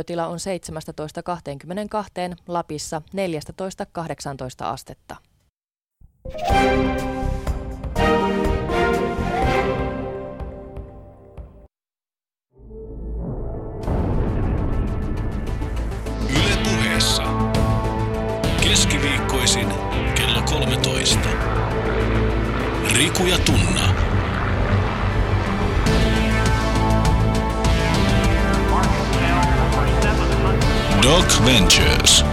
lämpötila on 17.22, Lapissa 14.18 astetta. Ylepuheessa keskiviikkoisin kello 13. Riku ja Tunna. Doc Ventures.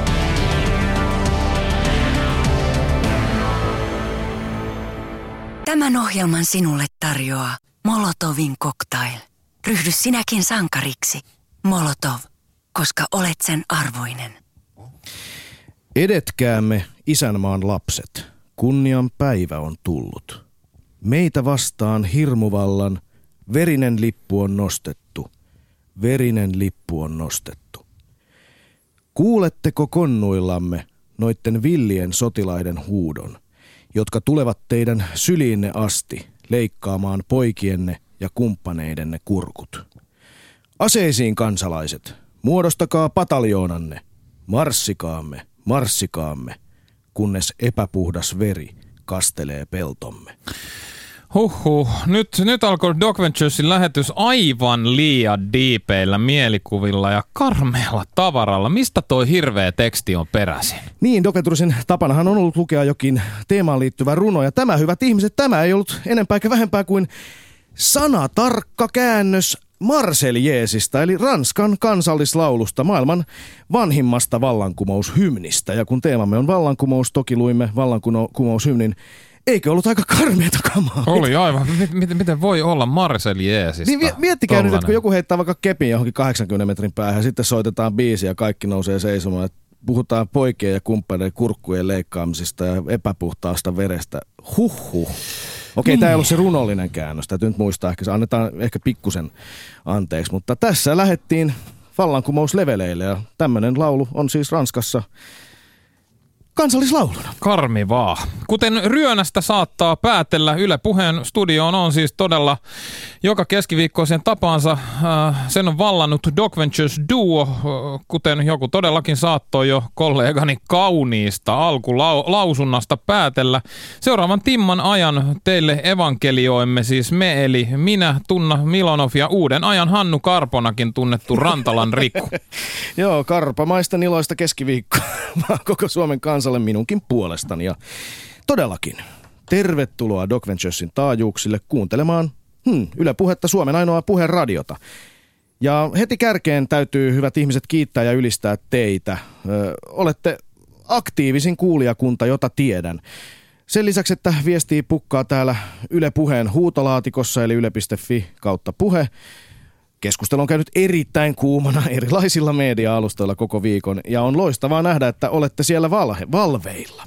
Tämän ohjelman sinulle tarjoaa Molotovin cocktail. Ryhdy sinäkin sankariksi. Molotov, koska olet sen arvoinen. Edetkäämme isänmaan lapset. Kunnian päivä on tullut. Meitä vastaan hirmuvallan verinen lippu on nostettu. Verinen lippu on nostettu. Kuuletteko konnuillamme noitten villien sotilaiden huudon, jotka tulevat teidän syliinne asti leikkaamaan poikienne ja kumppaneidenne kurkut? Aseisiin kansalaiset, muodostakaa pataljoonanne, marssikaamme, marssikaamme, kunnes epäpuhdas veri kastelee peltomme. Huhhuh. Nyt, nyt alkoi Doc Venturesin lähetys aivan liian diipeillä mielikuvilla ja karmealla tavaralla. Mistä toi hirveä teksti on peräisin? Niin, Dokentursin tapanahan on ollut lukea jokin teemaan liittyvä runo, ja tämä, hyvät ihmiset, tämä ei ollut enempää eikä vähempää kuin sanatarkka käännös Marseljeesista, eli Ranskan kansallislaulusta, maailman vanhimmasta vallankumoushymnistä. Ja kun teemamme on vallankumous, toki luimme vallankumoushymnin Eikö ollut aika karmeita kamaa? Oli aivan. Miten, miten voi olla Marseljeesista? Niin miettikää nyt, että kun joku heittää vaikka kepin johonkin 80 metrin päähän ja sitten soitetaan biisi ja kaikki nousee seisomaan. Että puhutaan poikien ja kumppaneiden kurkkujen leikkaamisesta ja epäpuhtaasta verestä. Huhhuh. Okei, niin. tämä ei ollut se runollinen käännös. Täytyy nyt muistaa, ehkä se annetaan ehkä pikkusen anteeksi. Mutta tässä lähettiin vallankumousleveleille ja tämmöinen laulu on siis Ranskassa kansallislauluna. Karmivaa. Kuten Ryönästä saattaa päätellä, Yle Puheen studioon on siis todella joka keskiviikkoisen tapaansa. Äh, sen on vallannut Doc Ventures Duo, äh, kuten joku todellakin saattoi jo kollegani kauniista alkulausunnasta päätellä. Seuraavan timman ajan teille evankelioimme siis me, eli minä, Tunna Milonov ja uuden ajan Hannu Karponakin tunnettu Rantalan Riku. Joo, karpamaista iloista keskiviikkoa koko Suomen kanssa kansalle minunkin puolestani. Ja todellakin, tervetuloa Doc Venturesin taajuuksille kuuntelemaan hmm, Yle Puhetta Suomen ainoa puheradiota. Ja heti kärkeen täytyy, hyvät ihmiset, kiittää ja ylistää teitä. Ö, olette aktiivisin kuulijakunta, jota tiedän. Sen lisäksi, että viestii pukkaa täällä Yle Puheen huutolaatikossa, eli yle.fi kautta puhe, Keskustelu on käynyt erittäin kuumana erilaisilla media-alustoilla koko viikon ja on loistavaa nähdä, että olette siellä valhe, valveilla.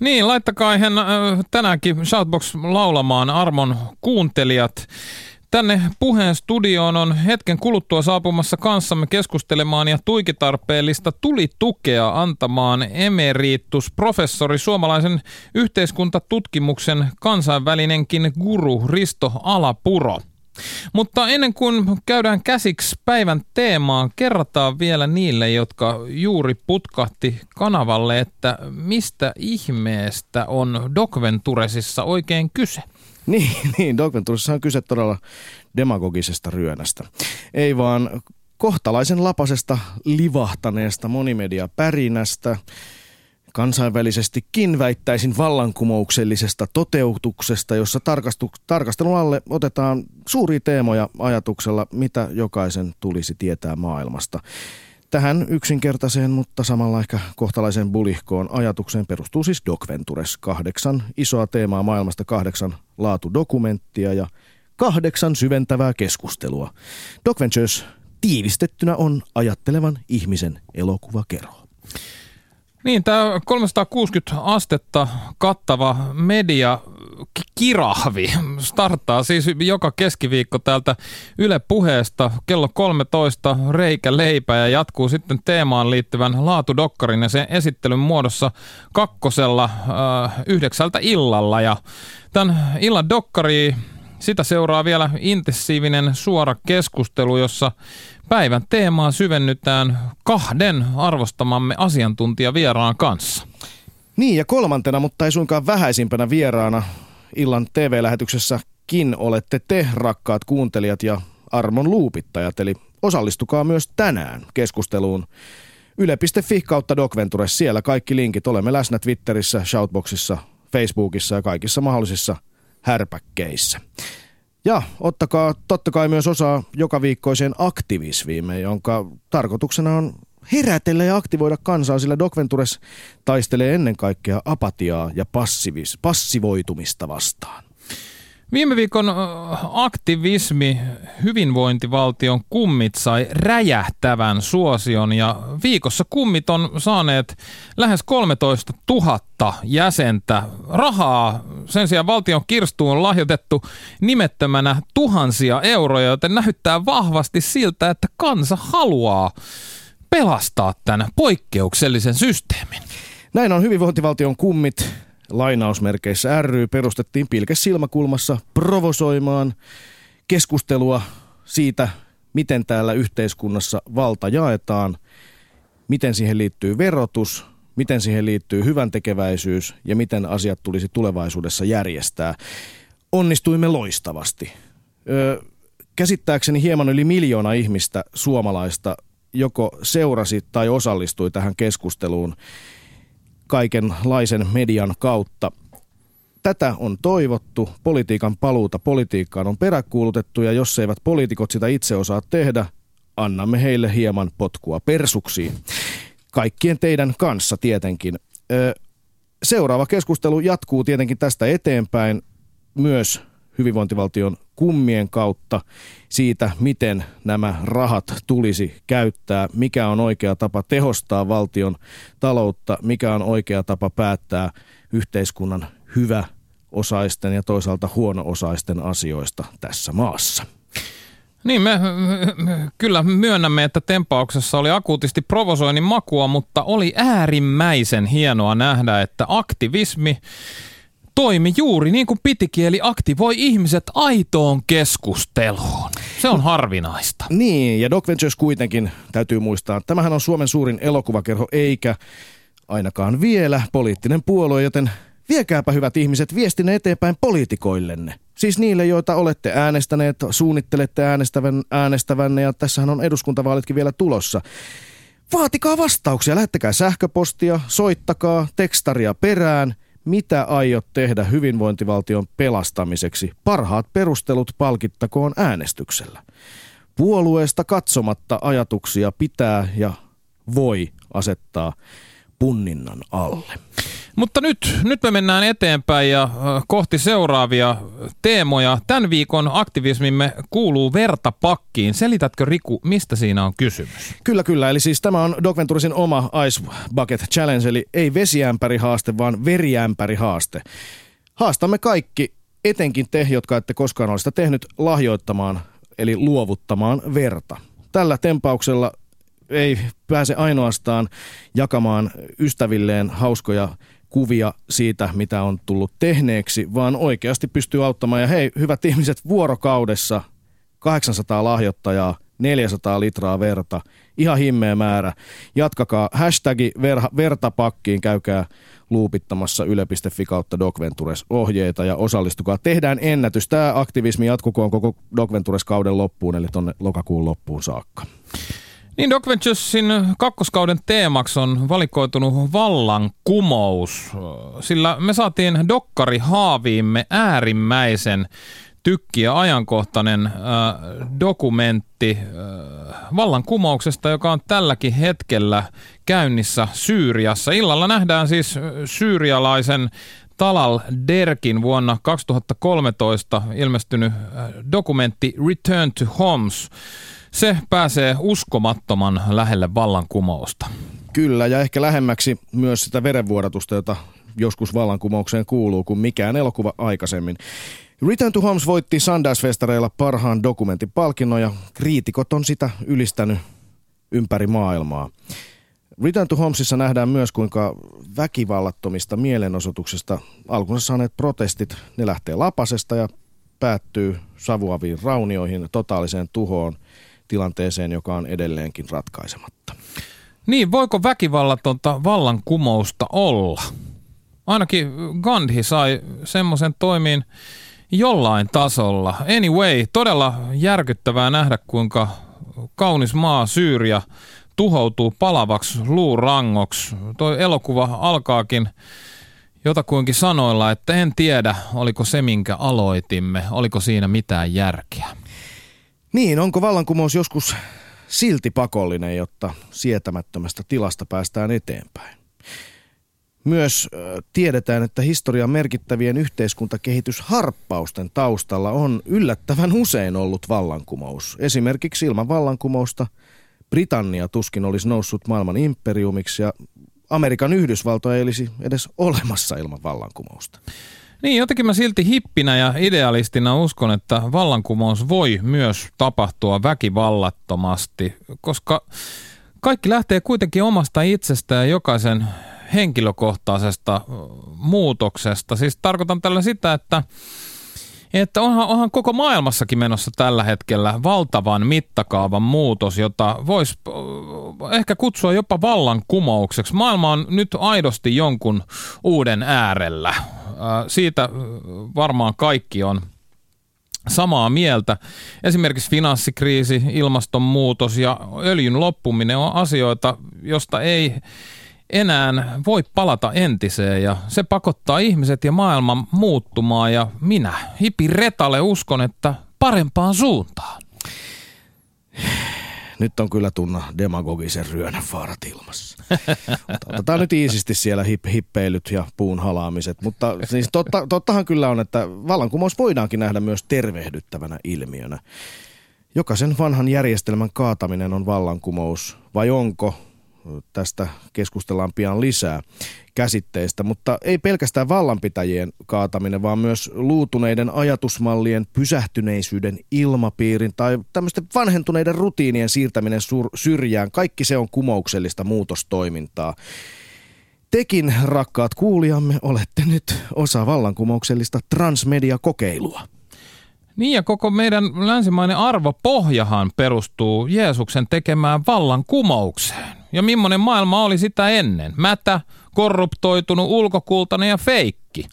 Niin, laittakaa ihan äh, tänäänkin Shoutbox laulamaan armon kuuntelijat. Tänne puheen studioon on hetken kuluttua saapumassa kanssamme keskustelemaan ja tuikitarpeellista tuli tukea antamaan emeritus professori suomalaisen yhteiskuntatutkimuksen kansainvälinenkin guru Risto Alapuro. Mutta ennen kuin käydään käsiksi päivän teemaan, kerrataan vielä niille, jotka juuri putkahti kanavalle, että mistä ihmeestä on Docventuresissa oikein kyse. Niin, niin Docventuresissa on kyse todella demagogisesta ryönästä. Ei vaan kohtalaisen lapasesta livahtaneesta monimedia-pärinästä, Kansainvälisestikin väittäisin vallankumouksellisesta toteutuksesta, jossa tarkastu, tarkastelun alle otetaan suuria teemoja ajatuksella, mitä jokaisen tulisi tietää maailmasta. Tähän yksinkertaiseen, mutta samalla ehkä kohtalaisen bulihkoon ajatukseen perustuu siis Doc Ventures. Kahdeksan isoa teemaa maailmasta, kahdeksan laatudokumenttia ja kahdeksan syventävää keskustelua. Doc Ventures tiivistettynä on ajattelevan ihmisen elokuvakerho. Niin, tämä 360 astetta kattava media kirahvi starttaa siis joka keskiviikko täältä Yle puheesta. Kello 13 reikä leipä ja jatkuu sitten teemaan liittyvän laatudokkarin ja sen esittelyn muodossa kakkosella äh, yhdeksältä illalla. Ja tämän illan dokkari sitä seuraa vielä intensiivinen suora keskustelu, jossa Päivän teemaa syvennytään kahden arvostamamme asiantuntijavieraan kanssa. Niin ja kolmantena, mutta ei suinkaan vähäisimpänä vieraana illan TV-lähetyksessäkin olette te, rakkaat kuuntelijat ja armon luupittajat. Eli osallistukaa myös tänään keskusteluun Yle.fi kautta Docventures. Siellä kaikki linkit. Olemme läsnä Twitterissä, Shoutboxissa, Facebookissa ja kaikissa mahdollisissa härpäkkeissä. Ja ottakaa totta kai myös osaa joka viikkoiseen aktivismiimme, jonka tarkoituksena on herätellä ja aktivoida kansaa, sillä Docventures taistelee ennen kaikkea apatiaa ja passivis, passivoitumista vastaan. Viime viikon aktivismi hyvinvointivaltion kummit sai räjähtävän suosion ja viikossa kummit on saaneet lähes 13 000 jäsentä. Rahaa sen sijaan valtion kirstuun on lahjoitettu nimettömänä tuhansia euroja, joten näyttää vahvasti siltä, että kansa haluaa pelastaa tämän poikkeuksellisen systeemin. Näin on hyvinvointivaltion kummit lainausmerkeissä ry perustettiin pilkes silmäkulmassa provosoimaan keskustelua siitä, miten täällä yhteiskunnassa valta jaetaan, miten siihen liittyy verotus, miten siihen liittyy hyvän tekeväisyys ja miten asiat tulisi tulevaisuudessa järjestää. Onnistuimme loistavasti. Öö, käsittääkseni hieman yli miljoona ihmistä suomalaista joko seurasi tai osallistui tähän keskusteluun kaikenlaisen median kautta. Tätä on toivottu, politiikan paluuta politiikkaan on peräkuulutettu ja jos eivät poliitikot sitä itse osaa tehdä, annamme heille hieman potkua persuksiin. Kaikkien teidän kanssa tietenkin. Seuraava keskustelu jatkuu tietenkin tästä eteenpäin myös hyvinvointivaltion kummien kautta siitä, miten nämä rahat tulisi käyttää, mikä on oikea tapa tehostaa valtion taloutta, mikä on oikea tapa päättää yhteiskunnan hyvä osaisten ja toisaalta huono-osaisten asioista tässä maassa. Niin, me kyllä myönnämme, että tempauksessa oli akuutisti provosoinnin makua, mutta oli äärimmäisen hienoa nähdä, että aktivismi toimi juuri niin kuin pitikin, eli aktivoi ihmiset aitoon keskusteluun. Se on harvinaista. Niin, ja Doc Ventures kuitenkin täytyy muistaa. Tämähän on Suomen suurin elokuvakerho, eikä ainakaan vielä poliittinen puolue, joten viekääpä hyvät ihmiset viestinne eteenpäin poliitikoillenne. Siis niille, joita olette äänestäneet, suunnittelette äänestävän, äänestävänne ja tässähän on eduskuntavaalitkin vielä tulossa. Vaatikaa vastauksia, lähettäkää sähköpostia, soittakaa, tekstaria perään – mitä aiot tehdä hyvinvointivaltion pelastamiseksi? Parhaat perustelut palkittakoon äänestyksellä. Puolueesta katsomatta ajatuksia pitää ja voi asettaa punninnan alle. Mutta nyt, nyt me mennään eteenpäin ja kohti seuraavia teemoja. Tämän viikon aktivismimme kuuluu verta pakkiin. Selitätkö Riku, mistä siinä on kysymys? Kyllä, kyllä. Eli siis tämä on Doc Venturisin oma Ice Bucket Challenge, eli ei vesiämpäri haaste, vaan veriämpäri haaste. Haastamme kaikki, etenkin te, jotka ette koskaan ole sitä tehnyt, lahjoittamaan, eli luovuttamaan verta. Tällä tempauksella ei pääse ainoastaan jakamaan ystävilleen hauskoja kuvia siitä, mitä on tullut tehneeksi, vaan oikeasti pystyy auttamaan. Ja hei, hyvät ihmiset, vuorokaudessa 800 lahjoittajaa, 400 litraa verta, ihan himmeä määrä. Jatkakaa hashtagi ver- vertapakkiin, käykää luupittamassa yle.fi kautta Docventures ohjeita ja osallistukaa. Tehdään ennätys. Tämä aktivismi jatkukoon koko Docventures kauden loppuun, eli tuonne lokakuun loppuun saakka. Niin Doc Venturesin kakkoskauden teemaksi on valikoitunut vallankumous, sillä me saatiin dokkari haaviimme äärimmäisen tykki ja ajankohtainen äh, dokumentti äh, vallankumouksesta, joka on tälläkin hetkellä käynnissä Syyriassa. Illalla nähdään siis syyrialaisen Talal Derkin vuonna 2013 ilmestynyt dokumentti Return to Homs, se pääsee uskomattoman lähelle vallankumousta. Kyllä, ja ehkä lähemmäksi myös sitä verenvuodatusta, jota joskus vallankumoukseen kuuluu, kuin mikään elokuva aikaisemmin. Return to Homes voitti Sundance-festareilla parhaan dokumentin palkinnon ja kriitikot on sitä ylistänyt ympäri maailmaa. Return to Homesissa nähdään myös, kuinka väkivallattomista mielenosoituksista alkunsa saaneet protestit, ne lähtee lapasesta ja päättyy savuaviin raunioihin, totaaliseen tuhoon – tilanteeseen, joka on edelleenkin ratkaisematta. Niin, voiko väkivallatonta vallankumousta olla? Ainakin Gandhi sai semmoisen toimiin jollain tasolla. Anyway, todella järkyttävää nähdä, kuinka kaunis maa Syyria tuhoutuu palavaksi luurangoksi. Tuo elokuva alkaakin jotakuinkin sanoilla, että en tiedä, oliko se minkä aloitimme, oliko siinä mitään järkeä. Niin, onko vallankumous joskus silti pakollinen, jotta sietämättömästä tilasta päästään eteenpäin? Myös tiedetään, että historian merkittävien yhteiskuntakehitysharppausten taustalla on yllättävän usein ollut vallankumous. Esimerkiksi ilman vallankumousta Britannia tuskin olisi noussut maailman imperiumiksi ja Amerikan Yhdysvaltoja ei olisi edes olemassa ilman vallankumousta. Niin, jotenkin mä silti hippinä ja idealistina uskon, että vallankumous voi myös tapahtua väkivallattomasti, koska kaikki lähtee kuitenkin omasta itsestä ja jokaisen henkilökohtaisesta muutoksesta. Siis tarkoitan tällä sitä, että että onhan, onhan koko maailmassakin menossa tällä hetkellä valtavan mittakaavan muutos, jota voisi ehkä kutsua jopa vallankumoukseksi. Maailma on nyt aidosti jonkun uuden äärellä. Siitä varmaan kaikki on samaa mieltä. Esimerkiksi finanssikriisi, ilmastonmuutos ja öljyn loppuminen on asioita, josta ei enää voi palata entiseen ja se pakottaa ihmiset ja maailman muuttumaan ja minä, Hipi Retale, uskon, että parempaan suuntaan. Nyt on kyllä tunna demagogisen ryönän vaarat ilmassa. Otetaan nyt iisisti siellä hip, hippeilyt ja puun halaamiset, mutta siis totta, tottahan kyllä on, että vallankumous voidaankin nähdä myös tervehdyttävänä ilmiönä. Jokaisen vanhan järjestelmän kaataminen on vallankumous, vai onko Tästä keskustellaan pian lisää käsitteistä, mutta ei pelkästään vallanpitäjien kaataminen, vaan myös luutuneiden ajatusmallien pysähtyneisyyden ilmapiirin tai tämmöisten vanhentuneiden rutiinien siirtäminen sur- syrjään. Kaikki se on kumouksellista muutostoimintaa. Tekin, rakkaat kuulijamme, olette nyt osa vallankumouksellista transmediakokeilua. Niin ja koko meidän länsimainen arvopohjahan perustuu Jeesuksen tekemään vallankumoukseen. Ja millainen maailma oli sitä ennen? Mätä, korruptoitunut, ulkokultainen ja feikki.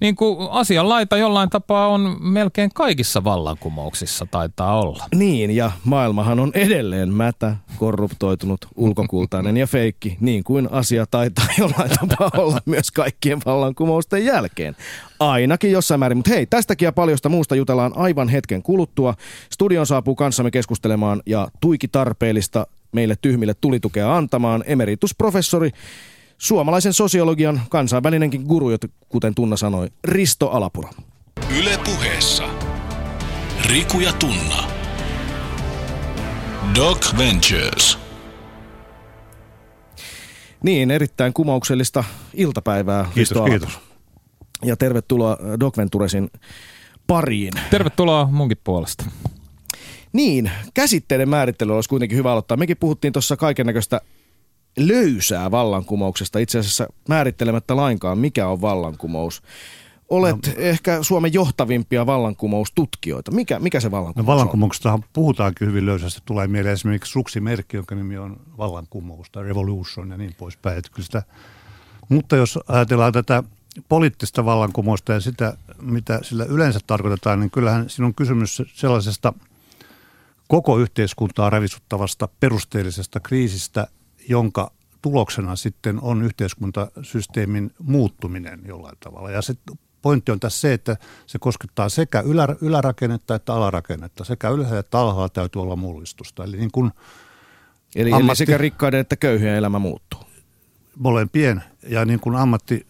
Niin kuin asian laita jollain tapaa on melkein kaikissa vallankumouksissa taitaa olla. Niin, ja maailmahan on edelleen mätä, korruptoitunut, ulkokultainen ja feikki, niin kuin asia taitaa jollain tapaa olla myös kaikkien vallankumousten jälkeen. Ainakin jossain määrin, mutta hei, tästäkin ja paljosta muusta jutellaan aivan hetken kuluttua. Studion saapuu kanssamme keskustelemaan ja tuiki tarpeellista meille tyhmille tulitukea antamaan emeritusprofessori, suomalaisen sosiologian kansainvälinenkin guru, kuten Tunna sanoi, Risto Alapura. Yle puheessa. Riku ja Tunna. Doc Ventures. Niin, erittäin kumouksellista iltapäivää. Kiitos, Risto kiitos. Ja tervetuloa Doc Venturesin pariin. Tervetuloa munkin puolesta. Niin, käsitteiden määrittely olisi kuitenkin hyvä aloittaa. Mekin puhuttiin tuossa kaiken näköistä löysää vallankumouksesta, itse asiassa määrittelemättä lainkaan, mikä on vallankumous. Olet no, ehkä Suomen johtavimpia vallankumoustutkijoita. Mikä, mikä se vallankumous no, vallankumouksestahan puhutaankin hyvin löysästi. Tulee mieleen esimerkiksi suksimerkki, jonka nimi on vallankumous tai revolution ja niin poispäin. Että sitä, mutta jos ajatellaan tätä poliittista vallankumousta ja sitä, mitä sillä yleensä tarkoitetaan, niin kyllähän siinä on kysymys sellaisesta – koko yhteiskuntaa ravisuttavasta perusteellisesta kriisistä, jonka tuloksena sitten on yhteiskuntasysteemin muuttuminen jollain tavalla. Ja se pointti on tässä se, että se koskettaa sekä ylä, ylärakennetta että alarakennetta. Sekä ylhäällä että alhaalla täytyy olla mullistusta. Eli, niin kuin eli, ammatti, eli sekä rikkaiden että köyhien elämä muuttuu. Molempien. Ja niin kuin ammatti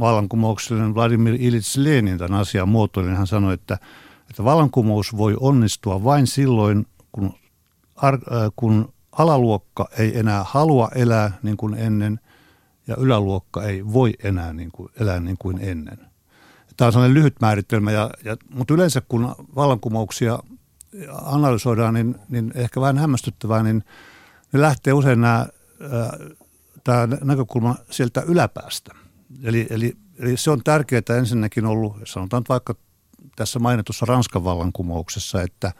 vallankumouksellinen Vladimir Ilyich Lenin tämän asian muotoili, niin hän sanoi, että – että vallankumous voi onnistua vain silloin, kun, ar, äh, kun alaluokka ei enää halua elää niin kuin ennen ja yläluokka ei voi enää niin kuin, elää niin kuin ennen. Tämä on sellainen lyhyt määritelmä, ja, ja, mutta yleensä kun vallankumouksia analysoidaan, niin, niin ehkä vähän hämmästyttävää, niin ne lähtee usein nämä, ää, tämä näkökulma sieltä yläpäästä. Eli, eli, eli se on tärkeää ensinnäkin ollut, sanotaan vaikka tässä mainitussa Ranskan vallankumouksessa, että,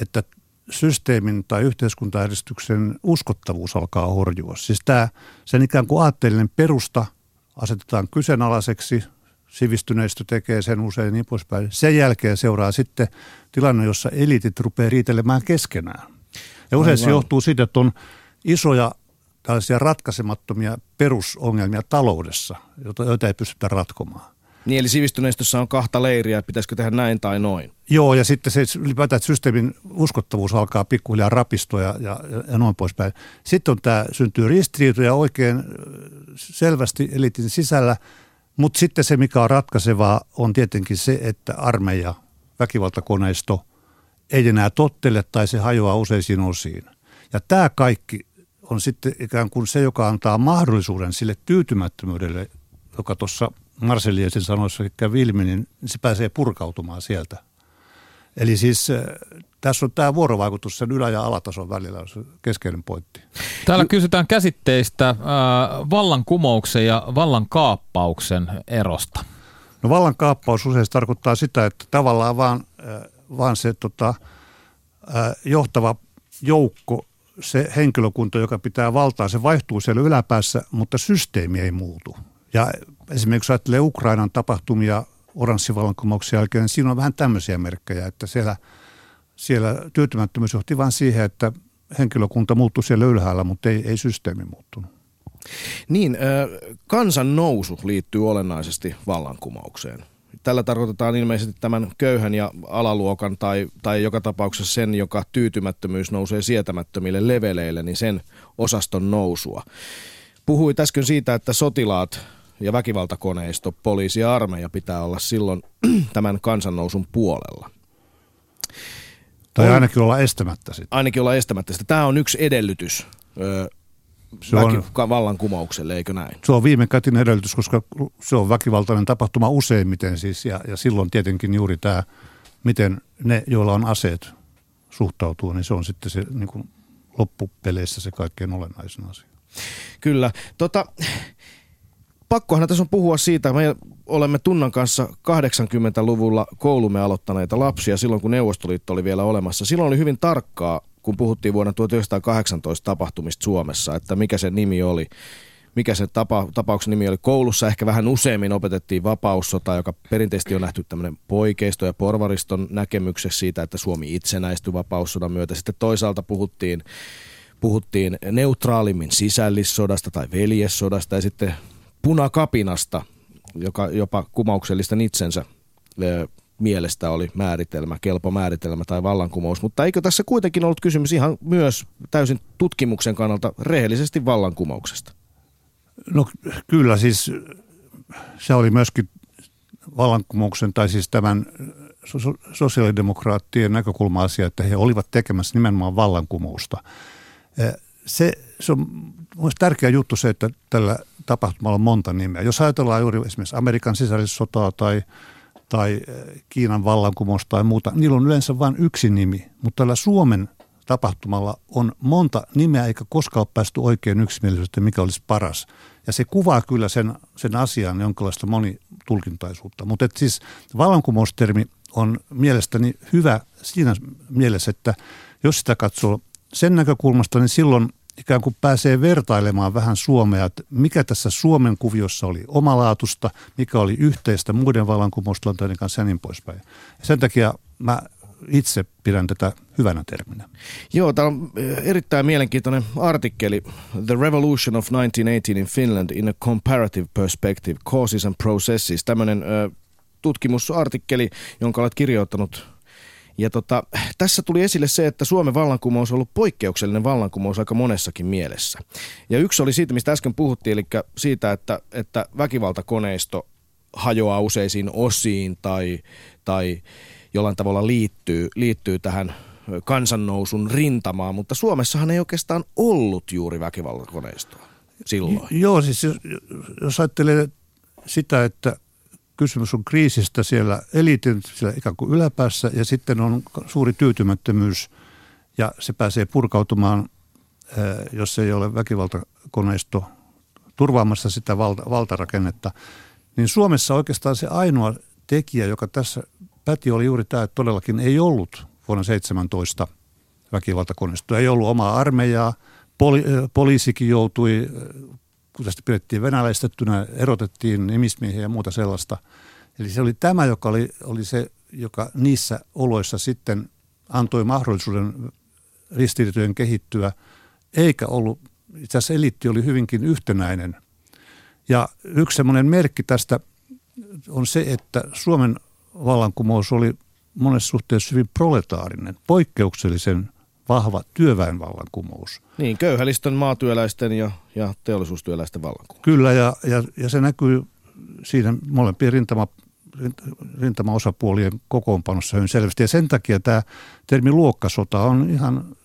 että systeemin tai yhteiskuntajärjestyksen uskottavuus alkaa horjua. Siis tämä, sen ikään kuin aatteellinen perusta asetetaan kyseenalaiseksi, sivistyneistö tekee sen usein niin poispäin. Sen jälkeen seuraa sitten tilanne, jossa elitit rupeaa riitelemään keskenään. Ja usein se johtuu siitä, että on isoja tällaisia ratkaisemattomia perusongelmia taloudessa, joita ei pystytä ratkomaan. Niin, eli sivistyneistössä on kahta leiriä, pitäisikö tehdä näin tai noin. Joo, ja sitten se ylipäätään, että systeemin uskottavuus alkaa pikkuhiljaa rapistua ja, ja, ja noin poispäin. Sitten on tämä, syntyy ristiriitoja oikein selvästi elitin sisällä, mutta sitten se, mikä on ratkaisevaa, on tietenkin se, että armeija, väkivaltakoneisto ei enää tottele tai se hajoaa useisiin osiin. Ja tämä kaikki on sitten ikään kuin se, joka antaa mahdollisuuden sille tyytymättömyydelle, joka tuossa Marseliesin sanoissa kävi ilmi, niin se pääsee purkautumaan sieltä. Eli siis äh, tässä on tämä vuorovaikutus sen ylä- ja alatason välillä on se keskeinen pointti. Täällä kysytään käsitteistä äh, vallankumouksen ja vallankaappauksen erosta. No vallankaappaus usein tarkoittaa sitä, että tavallaan vaan, äh, vaan se tota, äh, johtava joukko, se henkilökunta, joka pitää valtaa, se vaihtuu siellä yläpäässä, mutta systeemi ei muutu. Ja esimerkiksi ajattelee Ukrainan tapahtumia oranssivallankumouksen jälkeen, niin siinä on vähän tämmöisiä merkkejä, että siellä, siellä tyytymättömyys johti vain siihen, että henkilökunta muuttui siellä ylhäällä, mutta ei, ei systeemi muuttunut. Niin, kansan nousu liittyy olennaisesti vallankumoukseen. Tällä tarkoitetaan ilmeisesti tämän köyhän ja alaluokan tai, tai joka tapauksessa sen, joka tyytymättömyys nousee sietämättömille leveleille, niin sen osaston nousua. Puhuit äsken siitä, että sotilaat ja väkivaltakoneisto, poliisi ja armeija pitää olla silloin tämän kansannousun puolella. Tai ainakin olla estämättä sitä. Ainakin olla estämättä sitä. Tämä on yksi edellytys ö, se on, vallankumoukselle, eikö näin? Se on viime kätin edellytys, koska se on väkivaltainen tapahtuma useimmiten siis, ja, ja silloin tietenkin juuri tämä, miten ne, joilla on aseet, suhtautuu, niin se on sitten se niin kuin loppupeleissä se kaikkein olennaisin asia. Kyllä. Tota, pakkohan tässä on puhua siitä, me olemme Tunnan kanssa 80-luvulla koulumme aloittaneita lapsia silloin, kun Neuvostoliitto oli vielä olemassa. Silloin oli hyvin tarkkaa, kun puhuttiin vuonna 1918 tapahtumista Suomessa, että mikä se nimi oli. Mikä se tapa, tapauksen nimi oli. Koulussa ehkä vähän useammin opetettiin vapaussota, joka perinteisesti on nähty tämmöinen poikeisto- ja porvariston näkemyksessä siitä, että Suomi itsenäistyi vapaussodan myötä. Sitten toisaalta puhuttiin puhuttiin neutraalimmin sisällissodasta tai veljessodasta ja sitten punakapinasta, joka jopa kumauksellisten itsensä mielestä oli määritelmä, kelpo määritelmä tai vallankumous. Mutta eikö tässä kuitenkin ollut kysymys ihan myös täysin tutkimuksen kannalta rehellisesti vallankumouksesta? No kyllä siis se oli myöskin vallankumouksen tai siis tämän sosiaalidemokraattien näkökulma-asia, että he olivat tekemässä nimenomaan vallankumousta. Se, se on mielestäni tärkeä juttu se, että tällä tapahtumalla on monta nimeä. Jos ajatellaan juuri esimerkiksi Amerikan sisällissotaa tai, tai Kiinan vallankumousta tai muuta, niillä on yleensä vain yksi nimi, mutta tällä Suomen tapahtumalla on monta nimeä eikä koskaan ole päästy oikein yksimielisyyteen, mikä olisi paras. Ja se kuvaa kyllä sen, sen asian jonkinlaista monitulkintaisuutta. Mutta siis vallankumoustermi on mielestäni hyvä siinä mielessä, että jos sitä katsoo sen näkökulmasta, niin silloin ikään kuin pääsee vertailemaan vähän Suomea, että mikä tässä Suomen kuviossa oli omalaatusta, mikä oli yhteistä muiden vallankumoustilanteiden kanssa ja niin poispäin. Ja sen takia mä itse pidän tätä hyvänä terminä. Joo, tämä on eh, erittäin mielenkiintoinen artikkeli. The Revolution of 1918 in Finland in a Comparative Perspective, Causes and Processes. Tämmöinen ö, tutkimusartikkeli, jonka olet kirjoittanut ja tota, tässä tuli esille se, että Suomen vallankumous on ollut poikkeuksellinen vallankumous aika monessakin mielessä. Ja yksi oli siitä, mistä äsken puhuttiin, eli siitä, että, että väkivaltakoneisto hajoaa useisiin osiin tai, tai jollain tavalla liittyy, liittyy tähän kansannousun rintamaan, mutta Suomessahan ei oikeastaan ollut juuri väkivaltakoneistoa silloin. Joo, siis jos, jos ajattelee sitä, että kysymys on kriisistä siellä elitin siellä ikään kuin yläpäässä ja sitten on suuri tyytymättömyys ja se pääsee purkautumaan, jos ei ole väkivaltakoneisto turvaamassa sitä valta, valtarakennetta. Niin Suomessa oikeastaan se ainoa tekijä, joka tässä päti oli juuri tämä, että todellakin ei ollut vuonna 17 väkivaltakoneistoa. Ei ollut omaa armeijaa, Poli- poliisikin joutui, kun tästä pidettiin venäläistettynä, erotettiin nimismiehiä ja muuta sellaista. Eli se oli tämä, joka oli, oli se, joka niissä oloissa sitten antoi mahdollisuuden ristiriitojen kehittyä, eikä ollut, itse asiassa eliitti oli hyvinkin yhtenäinen. Ja yksi semmoinen merkki tästä on se, että Suomen vallankumous oli monessa suhteessa hyvin proletaarinen, poikkeuksellisen vahva työväenvallankumous. Niin, köyhälistön, maatyöläisten ja, ja teollisuustyöläisten vallankumous. Kyllä, ja, ja, ja se näkyy siinä molempien rintama, rintamaosapuolien kokoonpanossa hyvin selvästi. Ja sen takia tämä termi luokkasota on ihan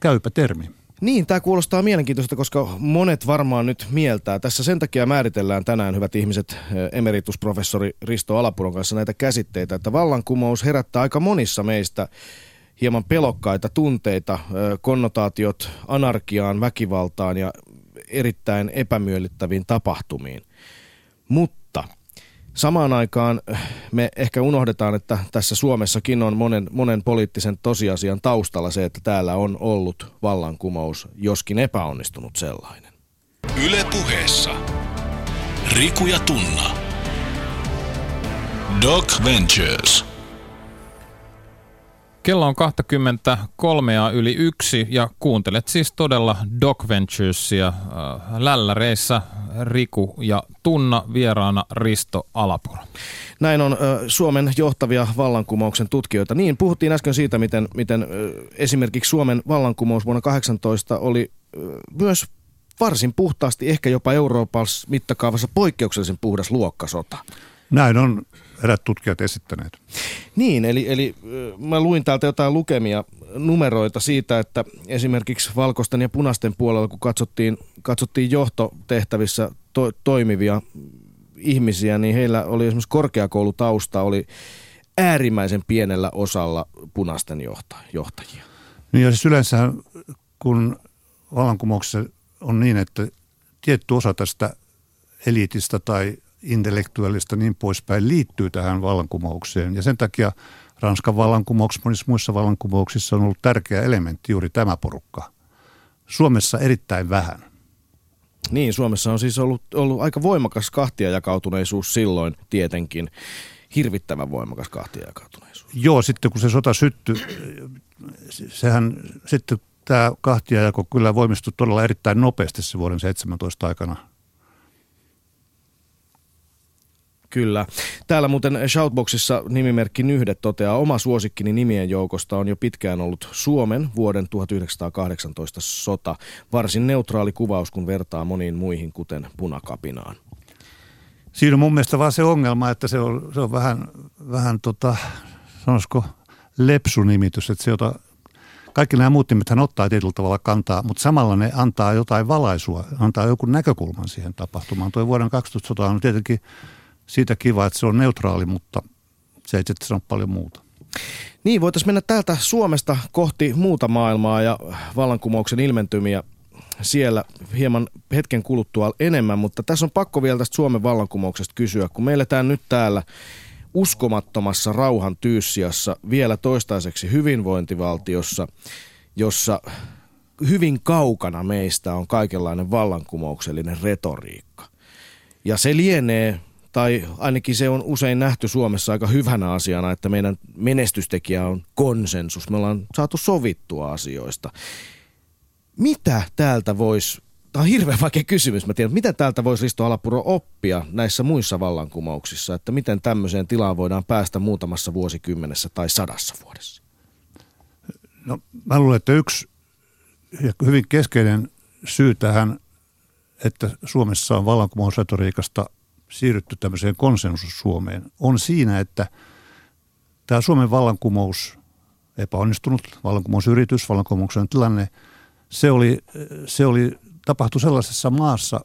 käypä termi. Niin, tämä kuulostaa mielenkiintoista, koska monet varmaan nyt mieltää. Tässä sen takia määritellään tänään, hyvät ihmiset, eh, emeritusprofessori Risto Alapuron kanssa näitä käsitteitä, että vallankumous herättää aika monissa meistä hieman pelokkaita tunteita, konnotaatiot anarkiaan, väkivaltaan ja erittäin epämiellyttäviin tapahtumiin. Mutta Samaan aikaan me ehkä unohdetaan, että tässä Suomessakin on monen, monen poliittisen tosiasian taustalla se, että täällä on ollut vallankumous, joskin epäonnistunut sellainen. Yle puheessa. Riku ja Tunna. Doc Ventures. Kello on 23 ja yli yksi ja kuuntelet siis todella Doc Venturesia äh, lälläreissä Riku ja Tunna vieraana Risto Alapuro. Näin on ö, Suomen johtavia vallankumouksen tutkijoita. Niin, puhuttiin äsken siitä, miten, miten ö, esimerkiksi Suomen vallankumous vuonna 18 oli myös varsin puhtaasti, ehkä jopa Euroopan mittakaavassa poikkeuksellisen puhdas luokkasota. Näin on erät tutkijat esittäneet. Niin, eli, eli mä luin täältä jotain lukemia numeroita siitä, että esimerkiksi valkoisten ja punaisten puolella, kun katsottiin, katsottiin johtotehtävissä to, toimivia ihmisiä, niin heillä oli esimerkiksi korkeakoulutausta, oli äärimmäisen pienellä osalla punaisten johtajia. Niin ja siis yleensä kun vallankumouksessa on niin, että tietty osa tästä eliitistä tai intellektuaalista niin poispäin liittyy tähän vallankumoukseen. Ja sen takia Ranskan vallankumouksessa, monissa muissa vallankumouksissa on ollut tärkeä elementti juuri tämä porukka. Suomessa erittäin vähän. Niin, Suomessa on siis ollut, ollut aika voimakas kahtiajakautuneisuus silloin tietenkin. Hirvittävän voimakas kahtiajakautuneisuus. Joo, sitten kun se sota syttyi, sehän sitten tämä kahtiajako kyllä voimistui todella erittäin nopeasti se vuoden 17 aikana – Kyllä. Täällä muuten Shoutboxissa nimimerkki Nyhde toteaa, oma suosikkini nimien joukosta on jo pitkään ollut Suomen vuoden 1918 sota. Varsin neutraali kuvaus, kun vertaa moniin muihin, kuten punakapinaan. Siinä on mun mielestä vaan se ongelma, että se on, se on vähän, vähän tota, sanoisiko lepsunimitys, että se jota, kaikki nämä muut nimethän ottaa tietyllä tavalla kantaa, mutta samalla ne antaa jotain valaisua, antaa joku näkökulman siihen tapahtumaan. Tuo vuoden 2000 sota on tietenkin siitä kiva, että se on neutraali, mutta se ei sitten sano paljon muuta. Niin, voitaisiin mennä täältä Suomesta kohti muuta maailmaa ja vallankumouksen ilmentymiä siellä hieman hetken kuluttua enemmän, mutta tässä on pakko vielä tästä Suomen vallankumouksesta kysyä, kun me eletään nyt täällä uskomattomassa rauhan tyyssiassa vielä toistaiseksi hyvinvointivaltiossa, jossa hyvin kaukana meistä on kaikenlainen vallankumouksellinen retoriikka. Ja se lienee tai ainakin se on usein nähty Suomessa aika hyvänä asiana, että meidän menestystekijä on konsensus. Me ollaan saatu sovittua asioista. Mitä täältä voisi, tämä on hirveän vaikea kysymys, mä tiedän, mitä täältä voisi Risto Alapuro oppia näissä muissa vallankumouksissa, että miten tämmöiseen tilaan voidaan päästä muutamassa vuosikymmenessä tai sadassa vuodessa? No mä luulen, että yksi hyvin keskeinen syy tähän, että Suomessa on vallankumousretoriikasta siirrytty tämmöiseen konsensus Suomeen, on siinä, että tämä Suomen vallankumous, epäonnistunut vallankumousyritys, vallankumouksen tilanne, se oli, se oli, tapahtui sellaisessa maassa,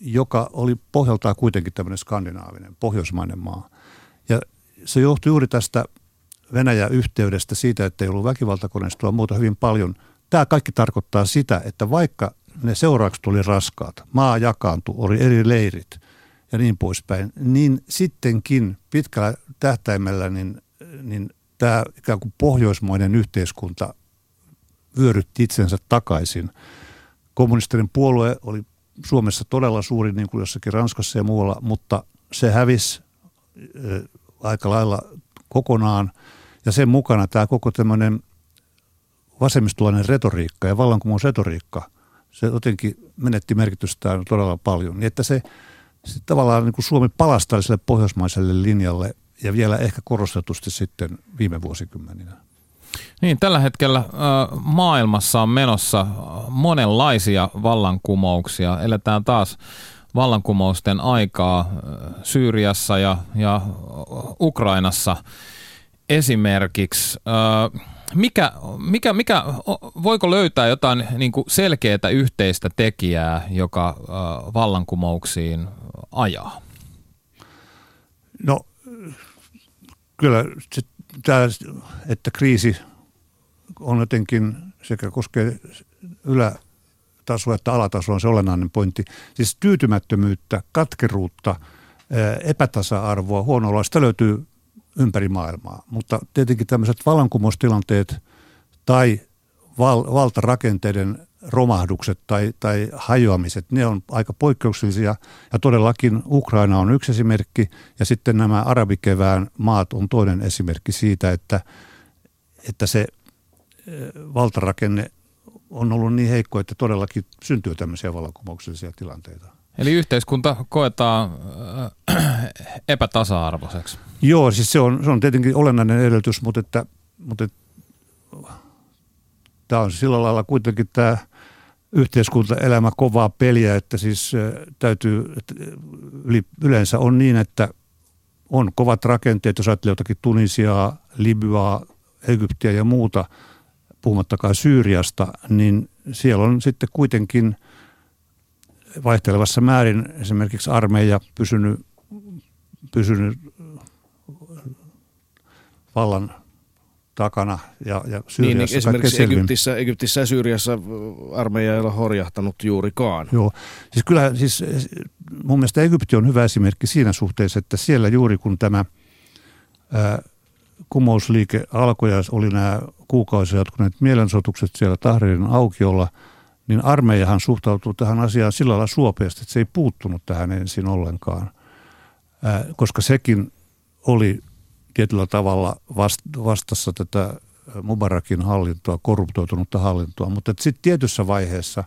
joka oli pohjaltaan kuitenkin tämmöinen skandinaavinen, pohjoismainen maa. Ja se johtui juuri tästä Venäjä-yhteydestä siitä, että ei ollut väkivaltakoneistoa muuta hyvin paljon. Tämä kaikki tarkoittaa sitä, että vaikka ne seuraukset oli raskaat, maa jakaantui, oli eri leirit – ja niin poispäin, niin sittenkin pitkällä tähtäimellä niin, niin tämä ikään kuin pohjoismainen yhteiskunta vyörytti itsensä takaisin. Kommunistinen puolue oli Suomessa todella suuri, niin kuin jossakin Ranskassa ja muualla, mutta se hävisi aika lailla kokonaan. Ja sen mukana tämä koko tämmöinen vasemmistolainen retoriikka ja vallankumousretoriikka, se jotenkin menetti merkitystään todella paljon. Niin että se, se tavallaan niin kuin Suomi palasi tällaiselle pohjoismaiselle linjalle ja vielä ehkä korostetusti sitten viime vuosikymmeninä. Niin, tällä hetkellä äh, maailmassa on menossa monenlaisia vallankumouksia. Eletään taas vallankumousten aikaa Syyriassa ja, ja Ukrainassa esimerkiksi. Äh, mikä, mikä, mikä, voiko löytää jotain niin kuin selkeää yhteistä tekijää, joka äh, vallankumouksiin ajaa? No kyllä se, tämä, että kriisi on jotenkin sekä koskee ylätasoa että alatasoa on se olennainen pointti. Siis tyytymättömyyttä, katkeruutta, epätasa-arvoa, huonoa, sitä löytyy ympäri maailmaa. Mutta tietenkin tämmöiset vallankumoustilanteet tai val, valtarakenteiden romahdukset tai, tai hajoamiset, ne on aika poikkeuksellisia. Ja todellakin Ukraina on yksi esimerkki ja sitten nämä arabikevään maat on toinen esimerkki siitä, että, että se valtarakenne on ollut niin heikko, että todellakin syntyy tämmöisiä vallankumouksellisia tilanteita. Eli yhteiskunta koetaan epätasa-arvoiseksi. Joo, siis se on, se on tietenkin olennainen edellytys, mutta, että, mutta että, tämä on sillä lailla kuitenkin tämä yhteiskuntaelämä kovaa peliä, että siis täytyy, että yleensä on niin, että on kovat rakenteet, jos ajattelee jotakin Tunisiaa, Libyaa, Egyptiä ja muuta, puhumattakaan Syyriasta, niin siellä on sitten kuitenkin vaihtelevassa määrin esimerkiksi armeija pysynyt, pysynyt vallan takana ja, ja Syyriassa niin, niin esimerkiksi Egyptissä, Egyptissä ja Syyriassa armeija ei ole horjahtanut juurikaan. Joo, siis kyllä siis mun mielestä Egypti on hyvä esimerkki siinä suhteessa, että siellä juuri kun tämä ää, kumousliike alkoi ja oli nämä kuukausia jatkuneet mielensotukset siellä Tahririn aukiolla, niin armeijahan suhtautuu tähän asiaan sillä lailla suopeasti, että se ei puuttunut tähän ensin ollenkaan, koska sekin oli tietyllä tavalla vastassa tätä Mubarakin hallintoa, korruptoitunutta hallintoa, mutta sitten tietyssä vaiheessa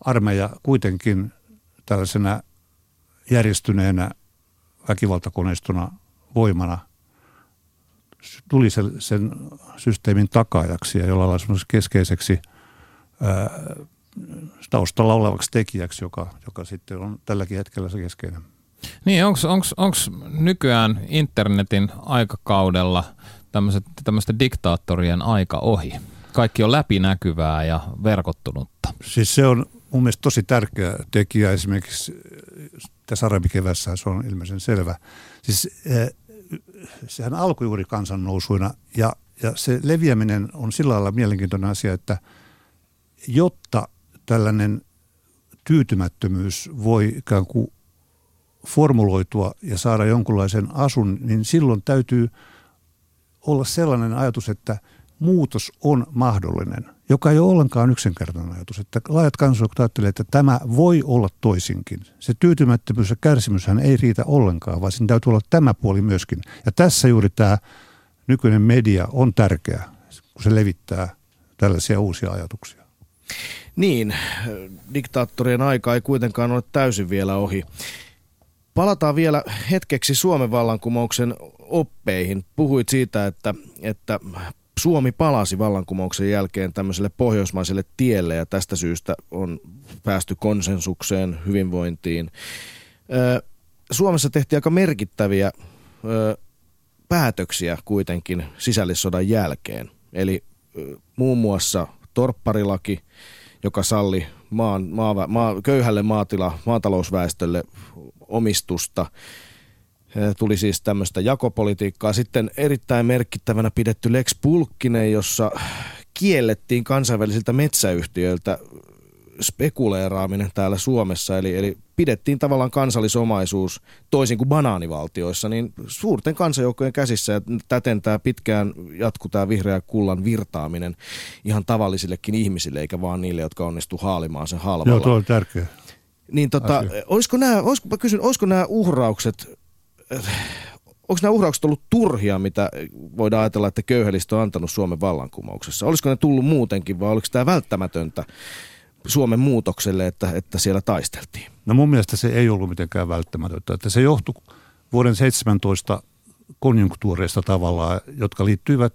armeija kuitenkin tällaisena järjestyneenä väkivaltakoneistona voimana tuli sen, sen systeemin takaajaksi ja jollain lailla keskeiseksi taustalla olevaksi tekijäksi, joka, joka sitten on tälläkin hetkellä se keskeinen. Niin, onko nykyään internetin aikakaudella tämmöistä diktaattorien aika ohi? Kaikki on läpinäkyvää ja verkottunutta. Siis se on mun mielestä tosi tärkeä tekijä esimerkiksi tässä arabikevässä se on ilmeisen selvä. Siis eh, sehän alkoi juuri kansannousuina ja, ja se leviäminen on sillä lailla mielenkiintoinen asia, että jotta tällainen tyytymättömyys voi ikään kuin formuloitua ja saada jonkunlaisen asun, niin silloin täytyy olla sellainen ajatus, että muutos on mahdollinen, joka ei ole ollenkaan yksinkertainen ajatus. Että laajat kansalaiset ajattelee, että tämä voi olla toisinkin. Se tyytymättömyys ja kärsimyshän ei riitä ollenkaan, vaan siinä täytyy olla tämä puoli myöskin. Ja tässä juuri tämä nykyinen media on tärkeä, kun se levittää tällaisia uusia ajatuksia. Niin, diktaattorien aika ei kuitenkaan ole täysin vielä ohi. Palataan vielä hetkeksi Suomen vallankumouksen oppeihin. Puhuit siitä, että, että Suomi palasi vallankumouksen jälkeen tämmöiselle pohjoismaiselle tielle ja tästä syystä on päästy konsensukseen, hyvinvointiin. Suomessa tehtiin aika merkittäviä päätöksiä kuitenkin sisällissodan jälkeen. Eli muun muassa torpparilaki, joka salli maan, maa, maa, köyhälle maatila, maatalousväestölle omistusta. Tuli siis tämmöistä jakopolitiikkaa. Sitten erittäin merkittävänä pidetty Lex Pulkkinen, jossa kiellettiin kansainvälisiltä metsäyhtiöiltä spekuleeraaminen täällä Suomessa. Eli, eli pidettiin tavallaan kansallisomaisuus toisin kuin banaanivaltioissa, niin suurten kansanjoukkojen käsissä ja täten tämä pitkään jatkuu tämä vihreä kullan virtaaminen ihan tavallisillekin ihmisille, eikä vaan niille, jotka onnistu haalimaan sen halvalla. Joo, tuo on tärkeä. Niin tota, olisiko nämä, olisiko, mä kysyn, olisiko nämä uhraukset, onko nämä uhraukset ollut turhia, mitä voidaan ajatella, että köyhälistö on antanut Suomen vallankumouksessa? Olisiko ne tullut muutenkin vai oliko tämä välttämätöntä Suomen muutokselle, että, että siellä taisteltiin? No mun mielestä se ei ollut mitenkään välttämätöntä. Että se johtui vuoden 17 konjunktuureista tavallaan, jotka liittyivät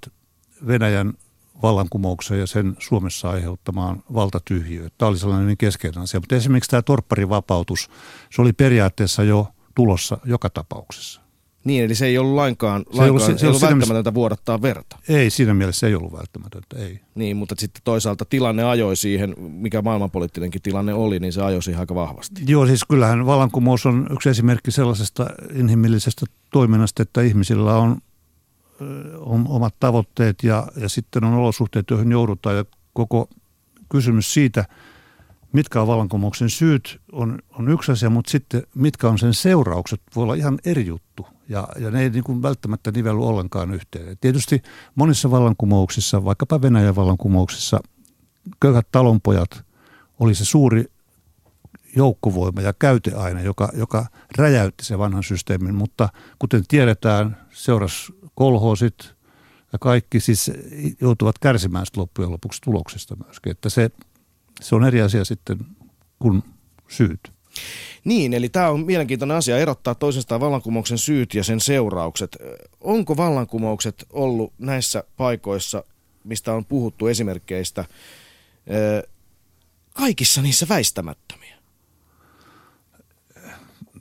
Venäjän vallankumoukseen ja sen Suomessa aiheuttamaan valtatyhjiöön. Tämä oli sellainen keskeinen asia. Mutta esimerkiksi tämä torpparivapautus, se oli periaatteessa jo tulossa joka tapauksessa. Niin, eli se ei ollut lainkaan, se lainkaan ei ollut, se, se ei ollut välttämätöntä mielessä, vuodattaa verta. Ei, siinä mielessä ei ollut välttämätöntä, ei. Niin, mutta sitten toisaalta tilanne ajoi siihen, mikä maailmanpoliittinenkin tilanne oli, niin se ajoi siihen aika vahvasti. Joo, siis kyllähän vallankumous on yksi esimerkki sellaisesta inhimillisestä toiminnasta, että ihmisillä on, on omat tavoitteet ja, ja sitten on olosuhteet, joihin joudutaan ja koko kysymys siitä, mitkä on vallankumouksen syyt, on, on yksi asia, mutta sitten mitkä on sen seuraukset, voi olla ihan eri juttu ja, ja ne ei niin kuin välttämättä nivelly ollenkaan yhteen. Tietysti monissa vallankumouksissa, vaikkapa Venäjän vallankumouksissa, köyhät talonpojat oli se suuri joukkovoima ja käyteaine, joka, joka räjäytti sen vanhan systeemin, mutta kuten tiedetään, seurasi kolhoosit ja kaikki siis joutuvat kärsimään loppujen lopuksi tuloksesta myöskin. Että se, se on eri asia sitten kuin syyt. Niin, eli tämä on mielenkiintoinen asia erottaa toisestaan vallankumouksen syyt ja sen seuraukset. Onko vallankumoukset ollut näissä paikoissa, mistä on puhuttu esimerkkeistä, kaikissa niissä väistämättömiä?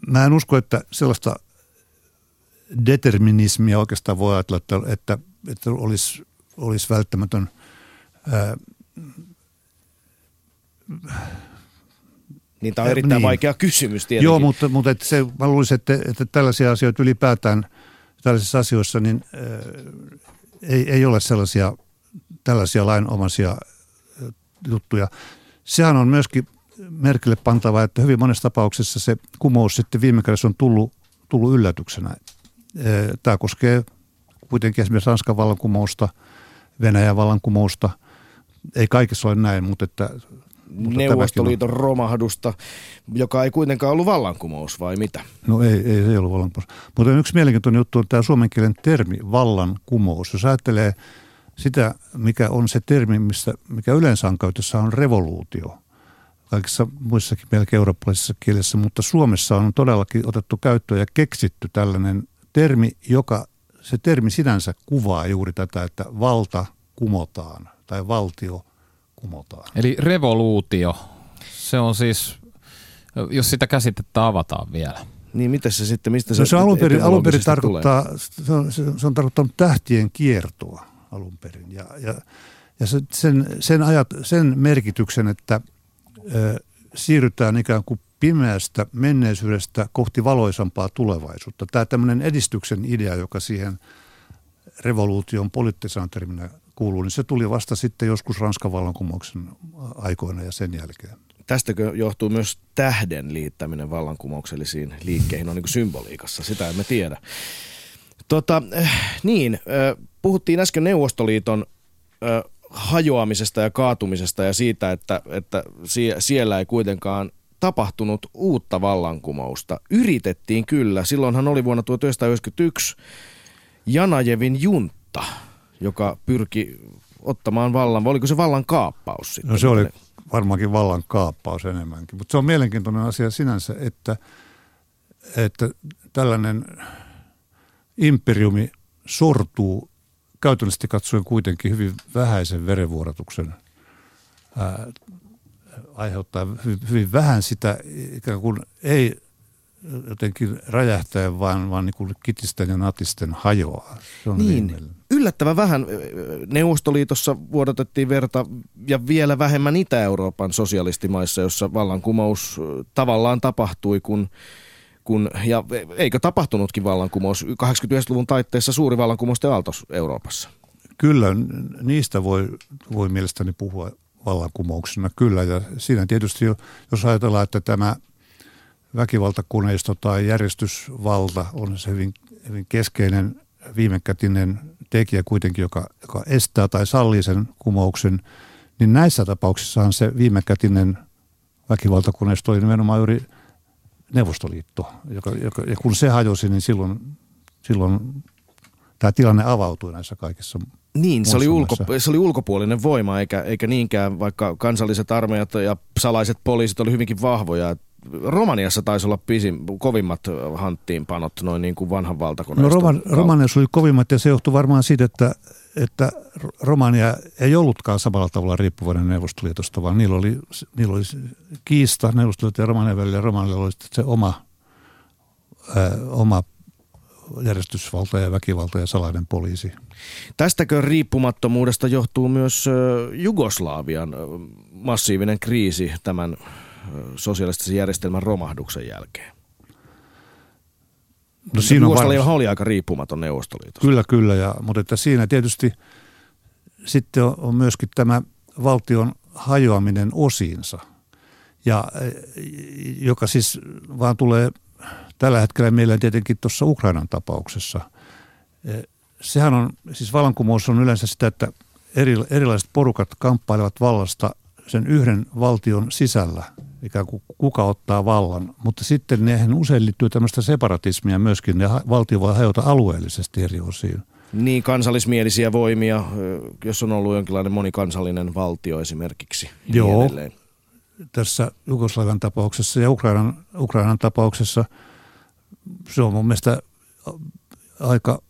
Mä en usko, että sellaista determinismia oikeastaan voi ajatella, että, että, että olisi, olisi välttämätön ää, niin tämä on erittäin niin. vaikea kysymys tietenkin. Joo, mutta, mutta että se, mä luulisin, että, että tällaisia asioita ylipäätään tällaisissa asioissa, niin äh, ei, ei ole sellaisia tällaisia lainomaisia äh, juttuja. Sehän on myöskin merkille pantava, että hyvin monessa tapauksessa se kumous sitten viime kädessä on tullut, tullut yllätyksenä. Äh, tämä koskee kuitenkin esimerkiksi Ranskan vallankumousta, Venäjän vallankumousta. Ei kaikissa ole näin, mutta että Neuvostoliiton romahdusta, joka ei kuitenkaan ollut vallankumous, vai mitä? No ei, ei se ei ollut vallankumous. Mutta yksi mielenkiintoinen juttu on tämä suomen kielen termi vallankumous. Jos ajattelee sitä, mikä on se termi, missä, mikä yleensä on käytössä, on revoluutio. Kaikissa muissakin melkein eurooppalaisissa kielissä, mutta Suomessa on todellakin otettu käyttöön ja keksitty tällainen termi, joka se termi sinänsä kuvaa juuri tätä, että valta kumotaan tai valtio kumotaan. Eli revoluutio, se on siis, jos sitä käsitettä avataan vielä. Niin, mitä se sitten, mistä se, no se alun perin, alun perin tarkoittaa, se on, se, se on tarkoittanut tähtien kiertoa alun perin. Ja, ja, ja se, sen, sen, ajat, sen merkityksen, että ö, siirrytään ikään kuin pimeästä menneisyydestä kohti valoisampaa tulevaisuutta. Tämä tämmöinen edistyksen idea, joka siihen revoluution poliittisena terminä kuuluu, niin se tuli vasta sitten joskus Ranskan vallankumouksen aikoina ja sen jälkeen. Tästäkö johtuu myös tähden liittäminen vallankumouksellisiin liikkeihin on niin symboliikassa, sitä emme tiedä. Tota, äh, niin, äh, puhuttiin äsken Neuvostoliiton äh, hajoamisesta ja kaatumisesta ja siitä, että, että sie, siellä ei kuitenkaan tapahtunut uutta vallankumousta. Yritettiin kyllä. Silloinhan oli vuonna 1991 Janajevin junta – joka pyrki ottamaan vallan, vai oliko se vallan kaappaus sitten? No se oli varmaankin vallan kaappaus enemmänkin, mutta se on mielenkiintoinen asia sinänsä, että, että tällainen imperiumi sortuu käytännössä katsoen kuitenkin hyvin vähäisen verenvuorotuksen ää, aiheuttaa hyvin, hyvin vähän sitä ikään kuin ei jotenkin räjähtäen, vaan, vaan niin kuin kitisten ja natisten hajoaa. Se on niin, yllättävän vähän Neuvostoliitossa vuodatettiin verta ja vielä vähemmän Itä-Euroopan sosialistimaissa, jossa vallankumous tavallaan tapahtui, kun kun, ja eikö tapahtunutkin vallankumous 89-luvun taitteessa suuri vallankumous Aaltos Euroopassa? Kyllä, niistä voi, voi mielestäni puhua vallankumouksena, kyllä. Ja siinä tietysti, jos ajatellaan, että tämä väkivaltakoneisto tai järjestysvalta on se hyvin, hyvin keskeinen viimekätinen tekijä kuitenkin, joka, joka estää tai sallii sen kumouksen, niin näissä tapauksissahan se viimekätinen väkivaltakoneisto oli nimenomaan juuri Neuvostoliitto. Joka, joka, ja kun se hajosi, niin silloin, silloin tämä tilanne avautui näissä kaikissa niin, se oli, ulko, se oli ulkopuolinen voima, eikä, eikä niinkään, vaikka kansalliset armeijat ja salaiset poliisit oli hyvinkin vahvoja. Romaniassa taisi olla pisin, kovimmat hanttiinpanot noin niin kuin vanhan valtakoneiston. No Roman, Romaniassa oli kovimmat ja se johtui varmaan siitä, että, että Romania ei ollutkaan samalla tavalla riippuvainen Neuvostoliitosta, vaan niillä oli, niillä oli kiista Neuvostoliiton ja Romanian välillä ja Romanialla oli se oma, ää, oma järjestysvalta ja väkivalta ja salainen poliisi. Tästäkö riippumattomuudesta johtuu myös Jugoslavian massiivinen kriisi tämän sosialistisen järjestelmän romahduksen jälkeen? No siinä on oli aika riippumaton Neuvostoliitosta. Kyllä, kyllä. Ja, mutta että siinä tietysti sitten on, on myöskin tämä valtion hajoaminen osiinsa, ja, joka siis vaan tulee tällä hetkellä meillä tietenkin tuossa Ukrainan tapauksessa. Sehän on, siis vallankumous on yleensä sitä, että eri, erilaiset porukat kamppailevat vallasta sen yhden valtion sisällä, ikään kuin kuka ottaa vallan. Mutta sitten nehän usein liittyy tämmöistä separatismia myöskin, ja valtio voi hajota alueellisesti eri osiin. Niin, kansallismielisiä voimia, jos on ollut jonkinlainen monikansallinen valtio esimerkiksi. Niin Joo, edelleen. tässä Jugoslavian tapauksessa ja Ukrainan, Ukrainan tapauksessa se on mun mielestä aika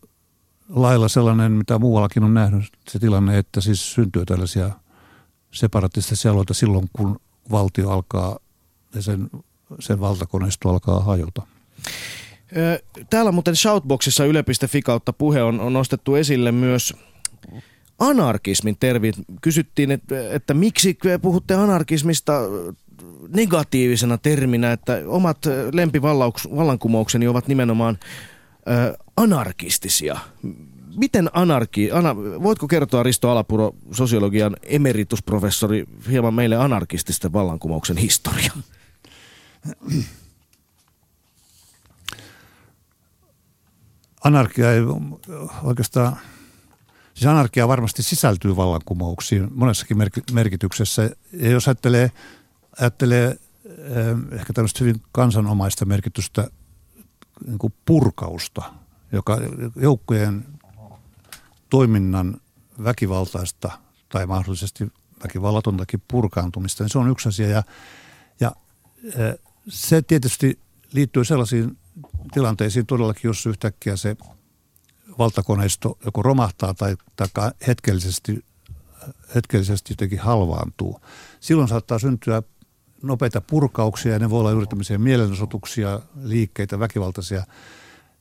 lailla sellainen, mitä muuallakin on nähnyt se tilanne, että siis syntyy tällaisia – separatistisia alueita silloin, kun valtio alkaa ja sen, sen valtakoneisto alkaa hajota. Täällä muuten Shoutboxissa yle.fi kautta puhe on, on nostettu esille myös anarkismin tervit. Kysyttiin, että, että miksi puhutte anarkismista negatiivisena terminä, että omat lempivallankumoukseni ovat nimenomaan anarkistisia miten anarki, ana, voitko kertoa Risto Alapuro, sosiologian emeritusprofessori, hieman meille anarkististen vallankumouksen historia? Anarkia ei oikeastaan, siis anarkia varmasti sisältyy vallankumouksiin monessakin merkityksessä. Ja jos ajattelee, ajattelee eh, ehkä tämmöistä hyvin kansanomaista merkitystä, niin kuin purkausta, joka joukkojen toiminnan väkivaltaista tai mahdollisesti väkivallatontakin purkaantumista, niin se on yksi asia. Ja, ja se tietysti liittyy sellaisiin tilanteisiin todellakin, jos yhtäkkiä se valtakoneisto joko romahtaa tai, tai hetkellisesti, hetkellisesti jotenkin halvaantuu. Silloin saattaa syntyä nopeita purkauksia ja ne voi olla juuri tämmöisiä mielenosoituksia, liikkeitä, väkivaltaisia –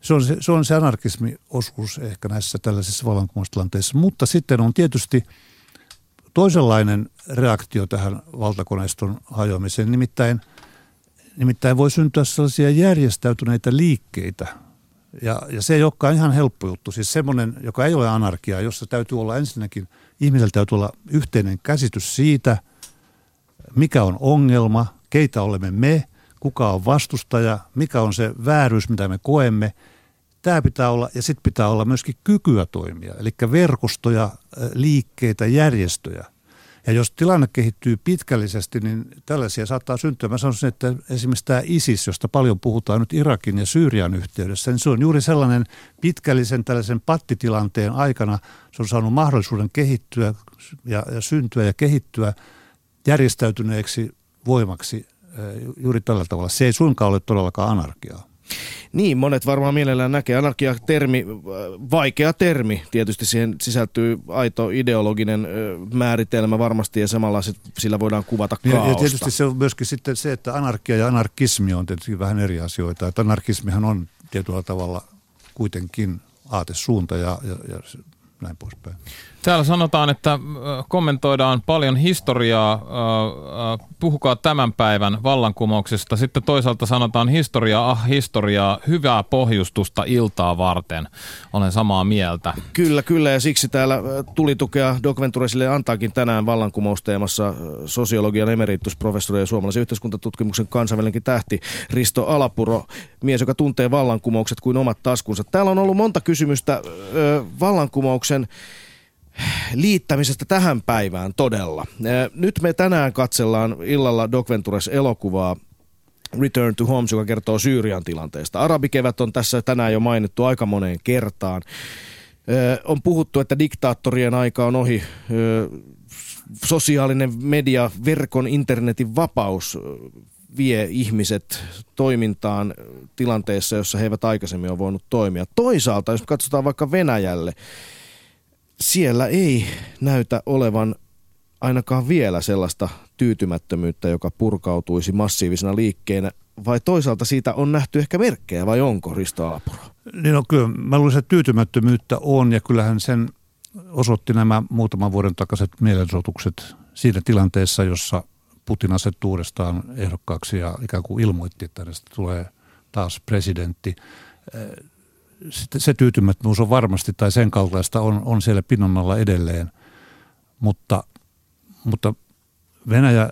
se on se, se on se anarkismiosuus ehkä näissä tällaisissa vallankumoustilanteissa. Mutta sitten on tietysti toisenlainen reaktio tähän valtakoneiston hajoamiseen. Nimittäin, nimittäin voi syntyä sellaisia järjestäytyneitä liikkeitä. Ja, ja se ei olekaan ihan helppo juttu. Siis semmoinen, joka ei ole anarkia, jossa täytyy olla ensinnäkin, ihmisellä täytyy olla yhteinen käsitys siitä, mikä on ongelma, keitä olemme me, kuka on vastustaja, mikä on se vääryys, mitä me koemme – Tämä pitää olla, ja sitten pitää olla myöskin kykyä toimia, eli verkostoja, liikkeitä, järjestöjä. Ja jos tilanne kehittyy pitkällisesti, niin tällaisia saattaa syntyä. Mä sanoisin, että esimerkiksi tämä ISIS, josta paljon puhutaan nyt Irakin ja Syyrian yhteydessä, niin se on juuri sellainen pitkällisen tällaisen pattitilanteen aikana, se on saanut mahdollisuuden kehittyä ja, ja syntyä ja kehittyä järjestäytyneeksi voimaksi juuri tällä tavalla. Se ei suinkaan ole todellakaan anarkiaa. Niin, monet varmaan mielellään näkee. Anarkia-termi, vaikea termi. Tietysti siihen sisältyy aito ideologinen määritelmä varmasti ja samalla sillä voidaan kuvata kaaosta. Ja, tietysti se on myöskin sitten se, että anarkia ja anarkismi on tietysti vähän eri asioita. Että anarkismihan on tietyllä tavalla kuitenkin aatesuunta ja, ja, ja näin poispäin. Täällä sanotaan, että kommentoidaan paljon historiaa, puhukaa tämän päivän vallankumouksesta. Sitten toisaalta sanotaan historiaa, ah historiaa, hyvää pohjustusta iltaa varten. Olen samaa mieltä. Kyllä, kyllä ja siksi täällä tuli tukea Doc Venturesille antaakin tänään vallankumousteemassa sosiologian emeritusprofessori ja suomalaisen yhteiskuntatutkimuksen kansainvälinenkin tähti Risto Alapuro, mies, joka tuntee vallankumoukset kuin omat taskunsa. Täällä on ollut monta kysymystä vallankumouksen liittämisestä tähän päivään todella. Nyt me tänään katsellaan illalla Doc Ventures elokuvaa Return to Homes, joka kertoo Syyrian tilanteesta. Arabikevät on tässä tänään jo mainittu aika moneen kertaan. On puhuttu, että diktaattorien aika on ohi. Sosiaalinen media, verkon, internetin vapaus vie ihmiset toimintaan tilanteessa, jossa he eivät aikaisemmin ole voinut toimia. Toisaalta, jos katsotaan vaikka Venäjälle, siellä ei näytä olevan ainakaan vielä sellaista tyytymättömyyttä, joka purkautuisi massiivisena liikkeenä, vai toisaalta siitä on nähty ehkä merkkejä, vai onko Risto Aapuro? Niin no kyllä, mä luulen, että tyytymättömyyttä on, ja kyllähän sen osoitti nämä muutaman vuoden takaiset mielenosoitukset siinä tilanteessa, jossa Putin asettui uudestaan ehdokkaaksi ja ikään kuin ilmoitti, että hänestä tulee taas presidentti se tyytymättömyys on varmasti tai sen kaltaista on, on siellä pinnan alla edelleen, mutta, mutta Venäjä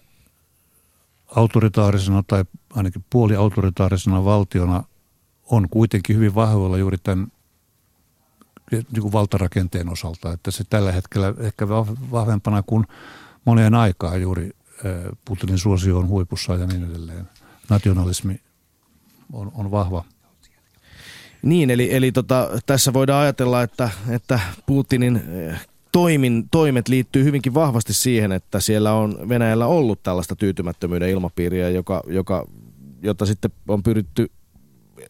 autoritaarisena tai ainakin puoliautoritaarisena valtiona on kuitenkin hyvin vahvoilla juuri tämän niin kuin valtarakenteen osalta, että se tällä hetkellä ehkä vahvempana kuin moneen aikaa juuri Putinin suosio on huipussa ja niin edelleen. Nationalismi on, on vahva niin, eli, eli tota, tässä voidaan ajatella, että, että Putinin eh, toimin, toimet liittyy hyvinkin vahvasti siihen, että siellä on Venäjällä ollut tällaista tyytymättömyyden ilmapiiriä, joka, joka, jota sitten on pyritty,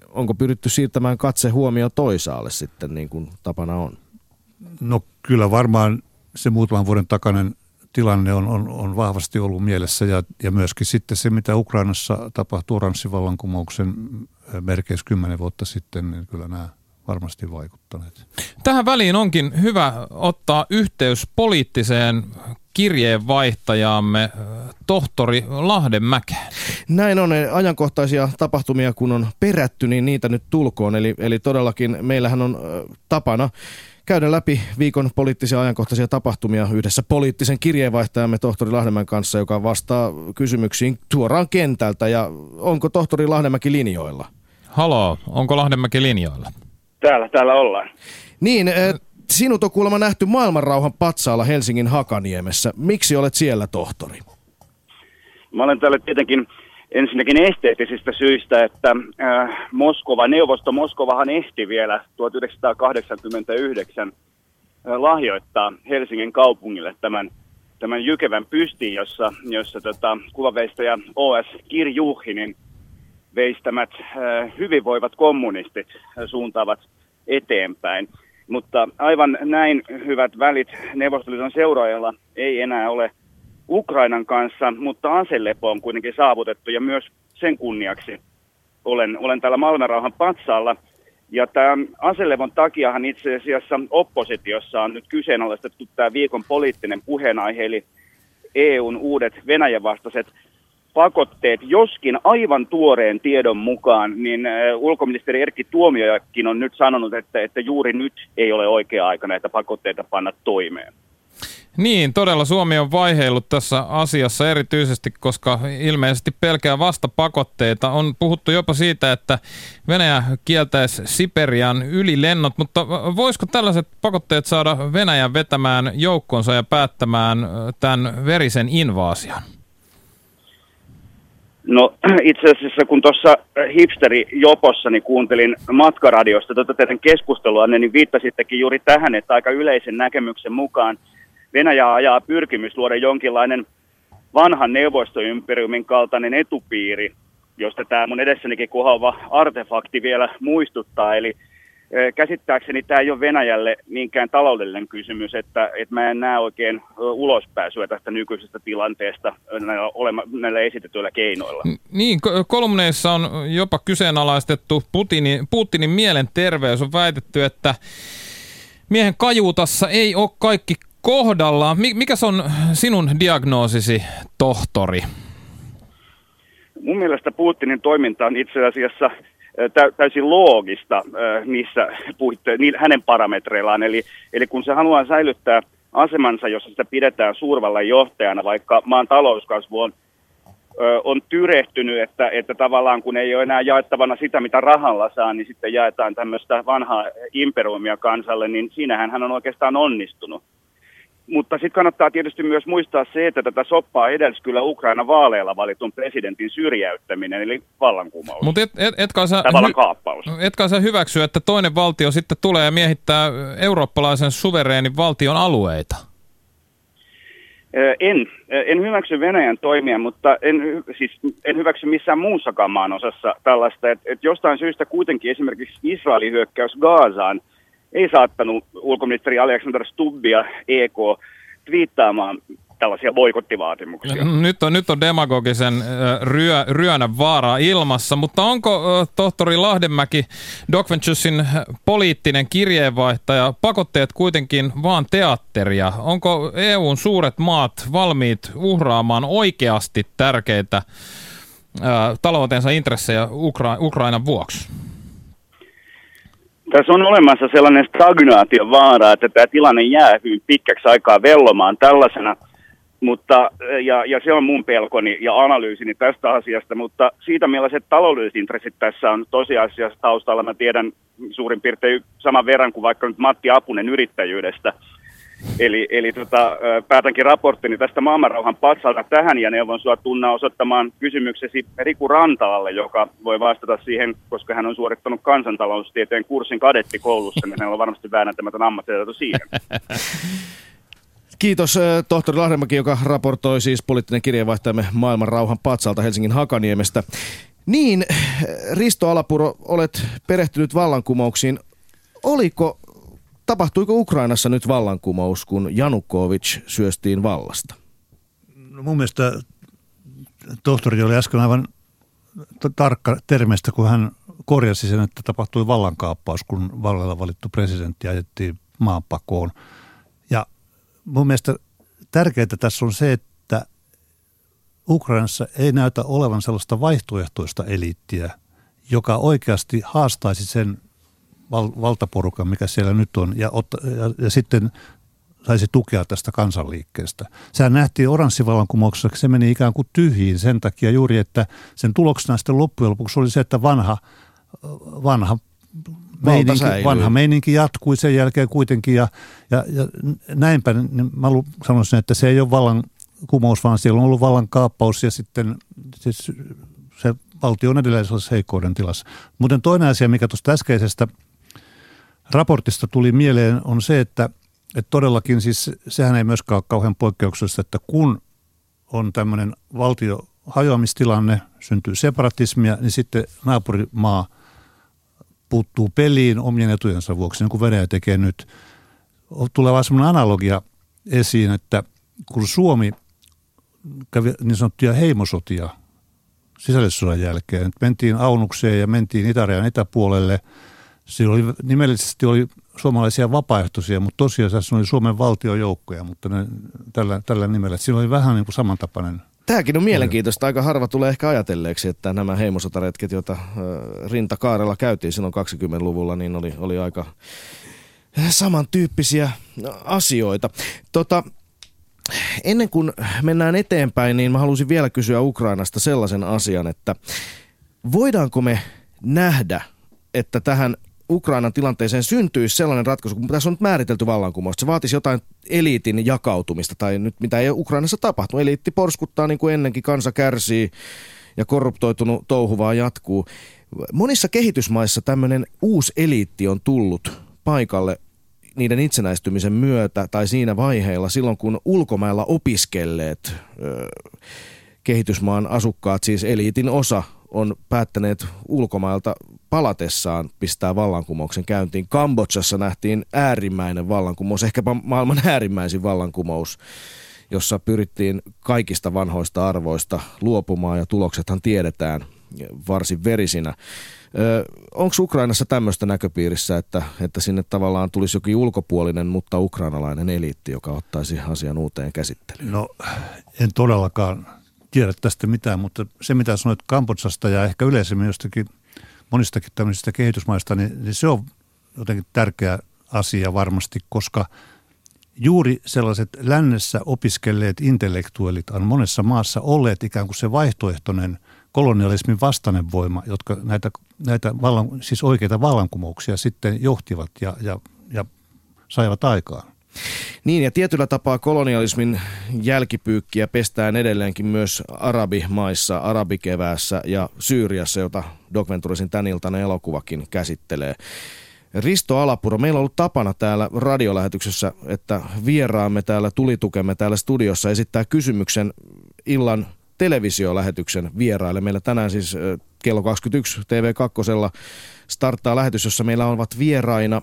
onko pyritty siirtämään katse huomio toisaalle sitten niin kuin tapana on? No kyllä varmaan se muutaman vuoden takainen tilanne on, on, on vahvasti ollut mielessä ja, ja myöskin sitten se, mitä Ukrainassa tapahtui oranssivallankumouksen merkeissä kymmenen vuotta sitten, niin kyllä nämä varmasti vaikuttaneet. Tähän väliin onkin hyvä ottaa yhteys poliittiseen kirjeenvaihtajaamme tohtori Lahdenmäkeen. Näin on. Ajankohtaisia tapahtumia kun on perätty, niin niitä nyt tulkoon. Eli, eli todellakin meillähän on tapana käydä läpi viikon poliittisia ajankohtaisia tapahtumia yhdessä poliittisen kirjeenvaihtajamme tohtori Lahdemäen kanssa, joka vastaa kysymyksiin suoraan kentältä. Ja onko tohtori Lahdemäki linjoilla? Halo, onko Lahdemäki linjoilla? Täällä, täällä ollaan. Niin, eh, sinut on kuulemma nähty maailmanrauhan patsaalla Helsingin Hakaniemessä. Miksi olet siellä, tohtori? Mä olen täällä tietenkin ensinnäkin esteettisistä syistä, että äh, Moskova, neuvosto Moskovahan ehti vielä 1989 äh, lahjoittaa Helsingin kaupungille tämän, tämän jykevän pystin, jossa, jossa tota, kuvaveistäjä O.S. Kirjuhinin veistämät äh, hyvinvoivat kommunistit suuntaavat eteenpäin. Mutta aivan näin hyvät välit Neuvostoliiton seuraajalla ei enää ole – Ukrainan kanssa, mutta aselepo on kuitenkin saavutettu ja myös sen kunniaksi olen, olen täällä Malmerauhan patsaalla. Ja tämän aselevon takiahan itse asiassa oppositiossa on nyt kyseenalaistettu tämä viikon poliittinen puheenaihe, eli EUn uudet Venäjän vastaiset pakotteet, joskin aivan tuoreen tiedon mukaan, niin ulkoministeri Erkki Tuomiojakin on nyt sanonut, että, että juuri nyt ei ole oikea aika näitä pakotteita panna toimeen. Niin, todella Suomi on vaiheillut tässä asiassa erityisesti, koska ilmeisesti pelkää vastapakotteita. On puhuttu jopa siitä, että Venäjä kieltäisi Siperian ylilennot, mutta voisiko tällaiset pakotteet saada Venäjän vetämään joukkonsa ja päättämään tämän verisen invaasion? No itse asiassa kun tuossa hipsteri Jopossa niin kuuntelin matkaradiosta tuota teidän keskustelua, niin viittasittekin juuri tähän, että aika yleisen näkemyksen mukaan – Venäjä ajaa pyrkimys luoda jonkinlainen vanhan neuvostoymperiumin kaltainen etupiiri, josta tämä mun edessänikin kuhava artefakti vielä muistuttaa. Eli käsittääkseni tämä ei ole Venäjälle niinkään taloudellinen kysymys, että, että mä en näe oikein ulospääsyä tästä nykyisestä tilanteesta näillä, olema, näillä esitetyillä keinoilla. Niin, kolumneissa on jopa kyseenalaistettu Putinin, Putinin mielenterveys. On väitetty, että miehen kajuutassa ei ole kaikki kohdallaan. Mikä on sinun diagnoosisi, tohtori? Mun mielestä Putinin toiminta on itse asiassa täysin loogista niissä puitte, hänen parametreillaan. Eli, eli kun se haluaa säilyttää asemansa, jossa sitä pidetään suurvallan johtajana, vaikka maan talouskasvu on on tyrehtynyt, että, että tavallaan kun ei ole enää jaettavana sitä, mitä rahalla saa, niin sitten jaetaan tämmöistä vanhaa imperiumia kansalle, niin siinähän hän on oikeastaan onnistunut. Mutta sitten kannattaa tietysti myös muistaa se, että tätä soppaa edelsi kyllä Ukraina vaaleilla valitun presidentin syrjäyttäminen, eli vallankumous. Mutta et, et, etkä, sä, hy- etkä sä hyväksy, että toinen valtio sitten tulee ja miehittää eurooppalaisen suvereenin valtion alueita? En, en hyväksy Venäjän toimia, mutta en, siis en hyväksy missään muussakaan maan osassa tällaista. Että et jostain syystä kuitenkin esimerkiksi Israelin hyökkäys Gaasaan ei saattanut ulkoministeri Alexander Stubbia EK twiittaamaan tällaisia boikottivaatimuksia. Nyt on, nyt on demagogisen ryö, ryönä vaara ilmassa, mutta onko tohtori Lahdenmäki Doc Venturesin poliittinen kirjeenvaihtaja pakotteet kuitenkin vaan teatteria? Onko EUn suuret maat valmiit uhraamaan oikeasti tärkeitä ää, taloutensa intressejä Ukra- Ukrainan vuoksi? Tässä on olemassa sellainen stagnaation vaara, että tämä tilanne jää hyvin pitkäksi aikaa vellomaan tällaisena – mutta, ja, ja se on mun pelkoni ja analyysini tästä asiasta, mutta siitä millaiset taloudelliset intressit tässä on tosiasiassa taustalla, mä tiedän suurin piirtein saman verran kuin vaikka nyt Matti Apunen yrittäjyydestä. Eli, eli tota, päätänkin raporttini tästä maailmanrauhan patsalta tähän ja neuvon sua tunna osoittamaan kysymyksesi Riku Rantaalle, joka voi vastata siihen, koska hän on suorittanut kansantaloustieteen kurssin kadettikoulussa, niin hänellä on varmasti väänäntämätön ammattitaito siihen. Kiitos tohtori Lahdemäki, joka raportoi siis poliittinen kirjeenvaihtajamme maailman rauhan patsalta Helsingin Hakaniemestä. Niin, Risto Alapuro, olet perehtynyt vallankumouksiin. Oliko, tapahtuiko Ukrainassa nyt vallankumous, kun Janukovic syöstiin vallasta? No mun mielestä tohtori oli äsken aivan tarkka termeistä, kun hän korjasi sen, että tapahtui vallankaappaus, kun vallalla valittu presidentti ajettiin maanpakoon – mun mielestä tärkeää tässä on se, että Ukrainassa ei näytä olevan sellaista vaihtoehtoista eliittiä, joka oikeasti haastaisi sen val- valtaporukan, mikä siellä nyt on, ja, otta, ja, ja sitten saisi tukea tästä kansanliikkeestä. Sehän nähtiin oranssivallankumouksessa, se meni ikään kuin tyhjiin sen takia juuri, että sen tuloksena sitten loppujen lopuksi oli se, että vanha, vanha meininki, vanha meininki jatkui sen jälkeen kuitenkin ja, ja, ja näinpä niin mä sanoisin, että se ei ole vallan kumous, vaan siellä on ollut vallan kaappaus ja sitten siis se valtio on edelleen sellaisessa heikkouden tilassa. Muuten toinen asia, mikä tuosta äskeisestä raportista tuli mieleen, on se, että, että todellakin siis sehän ei myöskään ole kauhean poikkeuksellista, että kun on tämmöinen valtio hajoamistilanne, syntyy separatismia, niin sitten naapurimaa – puuttuu peliin omien etujensa vuoksi, niin kuin Venäjä tekee nyt. Tulee vaan sellainen analogia esiin, että kun Suomi kävi niin sanottuja heimosotia sisällissodan jälkeen, että mentiin Aunukseen ja mentiin Itärajan etäpuolelle, siinä oli, nimellisesti oli suomalaisia vapaaehtoisia, mutta tosiasiassa oli Suomen valtiojoukkoja, mutta ne, tällä, tällä nimellä. Siinä oli vähän niin kuin samantapainen Tämäkin on mielenkiintoista. Aika harva tulee ehkä ajatelleeksi, että nämä heimosotaretket, joita Rintakaarella käytiin silloin 20-luvulla, niin oli, oli aika samantyyppisiä asioita. Tota, ennen kuin mennään eteenpäin, niin mä halusin vielä kysyä Ukrainasta sellaisen asian, että voidaanko me nähdä, että tähän Ukrainan tilanteeseen syntyisi sellainen ratkaisu, kun tässä on nyt määritelty vallankumous, se vaatisi jotain eliitin jakautumista, tai nyt mitä ei Ukrainassa tapahtunut. Eliitti porskuttaa niin kuin ennenkin, kansa kärsii ja korruptoitunut touhu vaan jatkuu. Monissa kehitysmaissa tämmöinen uusi eliitti on tullut paikalle niiden itsenäistymisen myötä tai siinä vaiheilla silloin, kun ulkomailla opiskelleet ö, kehitysmaan asukkaat, siis eliitin osa, on päättäneet ulkomailta palatessaan pistää vallankumouksen käyntiin. Kambodsassa nähtiin äärimmäinen vallankumous, ehkäpä maailman äärimmäisin vallankumous, jossa pyrittiin kaikista vanhoista arvoista luopumaan ja tuloksethan tiedetään. varsin verisinä. Onko Ukrainassa tämmöistä näköpiirissä, että, että sinne tavallaan tulisi jokin ulkopuolinen, mutta ukrainalainen eliitti, joka ottaisi asian uuteen käsittelyyn? No en todellakaan tiedä tästä mitään, mutta se mitä sanoit Kambodsasta ja ehkä yleisemmin jostakin monistakin tämmöisistä kehitysmaista, niin, niin se on jotenkin tärkeä asia varmasti, koska juuri sellaiset lännessä opiskelleet intellektuellit on monessa maassa olleet ikään kuin se vaihtoehtoinen kolonialismin vastainen voima, jotka näitä, näitä vallan, siis oikeita vallankumouksia sitten johtivat ja, ja, ja saivat aikaan. Niin ja tietyllä tapaa kolonialismin jälkipyykkiä pestään edelleenkin myös arabimaissa, arabikeväässä ja Syyriassa, jota Doc Venturisin tän iltainen elokuvakin käsittelee. Risto Alapuro, meillä on ollut tapana täällä radiolähetyksessä, että vieraamme täällä tulitukemme täällä studiossa esittää kysymyksen illan televisiolähetyksen vieraille. Meillä tänään siis kello 21 TV2 starttaa lähetys, jossa meillä ovat vieraina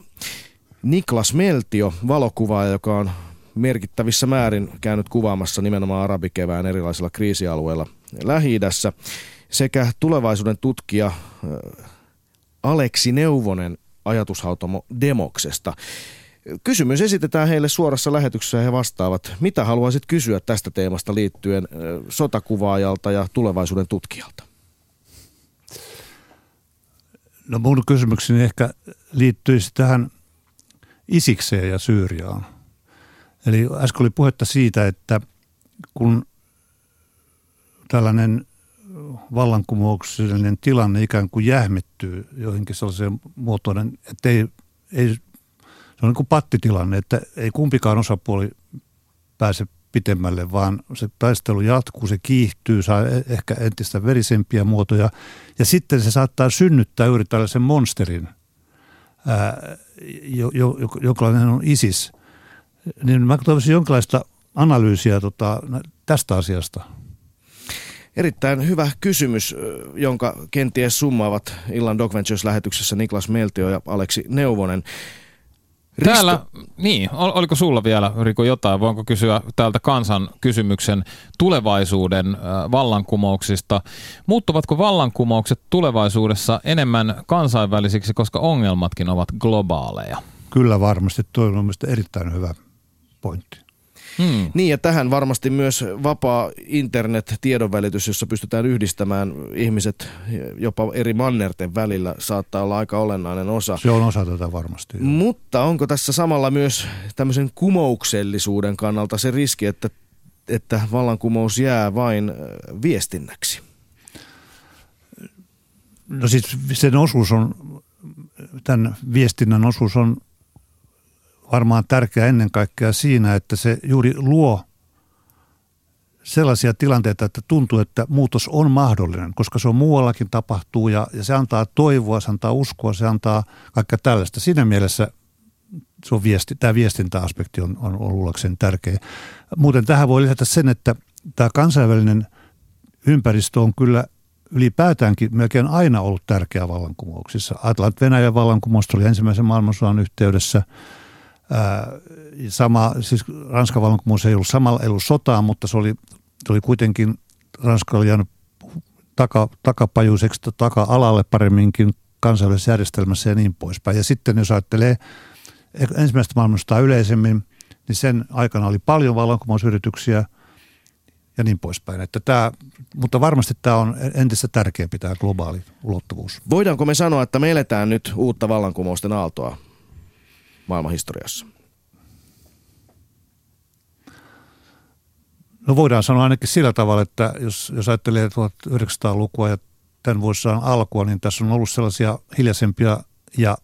Niklas Meltio, valokuvaaja, joka on merkittävissä määrin käynyt kuvaamassa nimenomaan arabikevään erilaisilla kriisialueilla lähi sekä tulevaisuuden tutkija Aleksi Neuvonen ajatushautomo Demoksesta. Kysymys esitetään heille suorassa lähetyksessä ja he vastaavat. Mitä haluaisit kysyä tästä teemasta liittyen sotakuvaajalta ja tulevaisuuden tutkijalta? No mun kysymykseni ehkä liittyisi tähän Isikseen ja Syyriaan. Eli äsken oli puhetta siitä, että kun tällainen vallankumouksellinen tilanne ikään kuin jähmettyy joihinkin sellaiseen muotoon, että ei, ei, se on niin kuin pattitilanne, että ei kumpikaan osapuoli pääse pitemmälle, vaan se taistelu jatkuu, se kiihtyy, saa e-, ehkä entistä verisempiä muotoja ja sitten se saattaa synnyttää juuri tällaisen monsterin, ää, jo, jo, jonkinlainen on ISIS. Niin mä toivoisin jonkinlaista analyysiä tota, tästä asiasta. Erittäin hyvä kysymys, jonka kenties summaavat illan Dog Ventures-lähetyksessä Niklas Meltio ja Aleksi Neuvonen. Risto... Täällä, niin, oliko sulla vielä, Riku, jotain? Voinko kysyä täältä kansan kysymyksen tulevaisuuden vallankumouksista? Muuttuvatko vallankumoukset tulevaisuudessa enemmän kansainvälisiksi, koska ongelmatkin ovat globaaleja? Kyllä varmasti, tuo on mielestäni erittäin hyvä pointti. Hmm. Niin ja tähän varmasti myös vapaa internet-tiedonvälitys, jossa pystytään yhdistämään ihmiset jopa eri mannerten välillä, saattaa olla aika olennainen osa. Se on osa tätä varmasti. Jo. Mutta onko tässä samalla myös tämmöisen kumouksellisuuden kannalta se riski, että, että vallankumous jää vain viestinnäksi? No siis sen osuus on, tämän viestinnän osuus on varmaan tärkeä ennen kaikkea siinä, että se juuri luo sellaisia tilanteita, että tuntuu, että muutos on mahdollinen, koska se on muuallakin tapahtuu ja, ja se antaa toivoa, se antaa uskoa, se antaa kaikkea tällaista. Siinä mielessä se on viesti, tämä viestintäaspekti on, on, on luulakseni tärkeä. Muuten tähän voi lisätä sen, että tämä kansainvälinen ympäristö on kyllä ylipäätäänkin melkein aina ollut tärkeä vallankumouksissa. Että Venäjän vallankumous oli ensimmäisen maailmansodan yhteydessä – sama, siis Ranskan vallankumous ei ollut samalla, ei ollut sotaa, mutta se oli, se oli kuitenkin Ranska jäänyt taka, takapajuiseksi, taka-alalle paremminkin kansainvälisessä järjestelmässä ja niin poispäin. Ja sitten jos ajattelee ensimmäistä maailmansotaa yleisemmin, niin sen aikana oli paljon vallankumousyrityksiä ja niin poispäin. Että tämä, mutta varmasti tämä on entistä tärkeämpi tämä globaali ulottuvuus. Voidaanko me sanoa, että me eletään nyt uutta vallankumousten aaltoa? Maailmanhistoriassa? No voidaan sanoa ainakin sillä tavalla, että jos, jos ajattelee 1900-lukua ja tämän vuosisadan alkua, niin tässä on ollut sellaisia hiljaisempia ja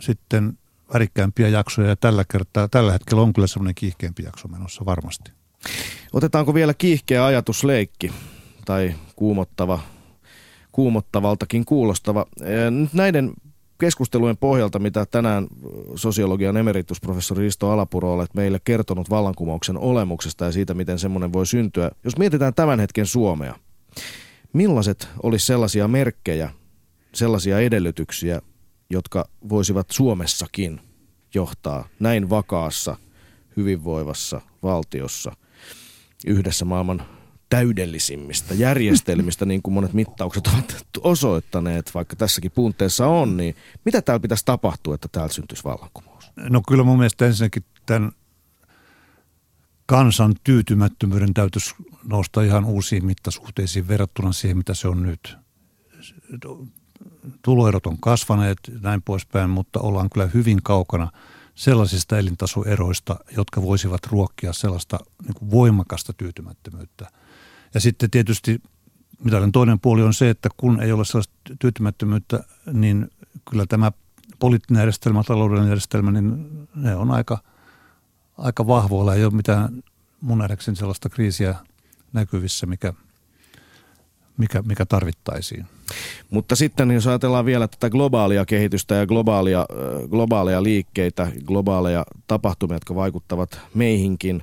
sitten värikkäämpiä jaksoja ja tällä kertaa, tällä hetkellä on kyllä semmoinen kiihkeämpi jakso menossa varmasti. Otetaanko vielä kiihkeä ajatusleikki tai kuumottava, kuumottavaltakin kuulostava? Näiden keskustelujen pohjalta, mitä tänään sosiologian emeritusprofessori Risto Alapuro olet meille kertonut vallankumouksen olemuksesta ja siitä, miten semmoinen voi syntyä. Jos mietitään tämän hetken Suomea, millaiset olisi sellaisia merkkejä, sellaisia edellytyksiä, jotka voisivat Suomessakin johtaa näin vakaassa, hyvinvoivassa valtiossa yhdessä maailman täydellisimmistä järjestelmistä, niin kuin monet mittaukset ovat osoittaneet, vaikka tässäkin puntteessa on, niin mitä täällä pitäisi tapahtua, että täältä syntyisi vallankumous? No kyllä mun mielestä ensinnäkin tämän kansan tyytymättömyyden täytyisi nousta ihan uusiin mittasuhteisiin verrattuna siihen, mitä se on nyt. Tuloerot on kasvaneet näin poispäin, mutta ollaan kyllä hyvin kaukana sellaisista elintasoeroista, jotka voisivat ruokkia sellaista niin voimakasta tyytymättömyyttä. Ja sitten tietysti mitalin toinen puoli on se, että kun ei ole sellaista tyytymättömyyttä, niin kyllä tämä poliittinen järjestelmä, taloudellinen järjestelmä, niin ne on aika, aika vahvoilla. Ei ole mitään mun nähdäkseni sellaista kriisiä näkyvissä, mikä, mikä, mikä tarvittaisiin. Mutta sitten jos ajatellaan vielä tätä globaalia kehitystä ja globaalia, globaaleja liikkeitä, globaaleja tapahtumia, jotka vaikuttavat meihinkin,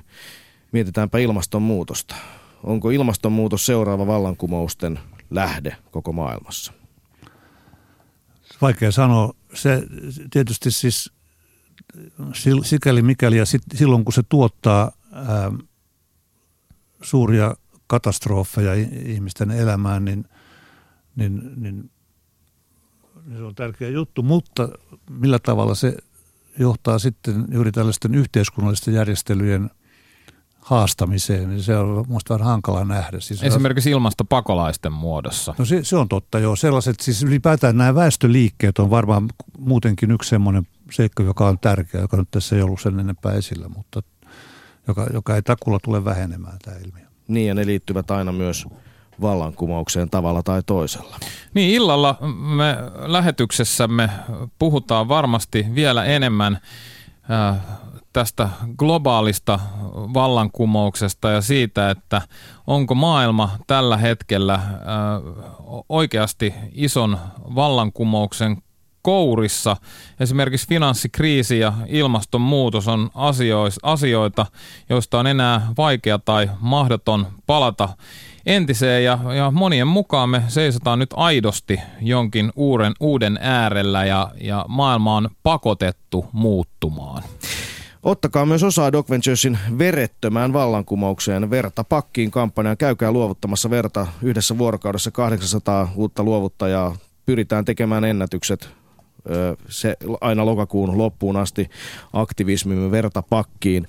mietitäänpä ilmastonmuutosta. Onko ilmastonmuutos seuraava vallankumousten lähde koko maailmassa? Vaikea sanoa. Se tietysti siis sikäli mikäli ja sit, silloin kun se tuottaa ää, suuria katastrofeja ihmisten elämään, niin, niin, niin, niin se on tärkeä juttu. Mutta millä tavalla se johtaa sitten juuri tällaisten yhteiskunnallisten järjestelyjen haastamiseen, niin se on minusta vähän hankala nähdä. Siis Esimerkiksi ilmastopakolaisten muodossa. No se, se on totta, joo. Sellaiset, siis ylipäätään nämä väestöliikkeet on varmaan muutenkin yksi semmoinen seikka, joka on tärkeä, joka nyt tässä ei ollut sen enempää esillä, mutta joka, joka ei takulla tule vähenemään tämä ilmiö. Niin, ja ne liittyvät aina myös vallankumoukseen tavalla tai toisella. Niin, illalla me lähetyksessämme puhutaan varmasti vielä enemmän äh, tästä globaalista vallankumouksesta ja siitä, että onko maailma tällä hetkellä äh, oikeasti ison vallankumouksen kourissa. Esimerkiksi finanssikriisi ja ilmastonmuutos on asioita, joista on enää vaikea tai mahdoton palata entiseen ja, ja monien mukaan me seisotaan nyt aidosti jonkin uuden, uuden äärellä ja, ja maailma on pakotettu muuttumaan. Ottakaa myös osaa Doc Venturesin verettömään vallankumoukseen verta pakkiin kampanjaan. Käykää luovuttamassa verta yhdessä vuorokaudessa 800 uutta luovuttajaa. Pyritään tekemään ennätykset se aina lokakuun loppuun asti aktivismimme verta pakkiin.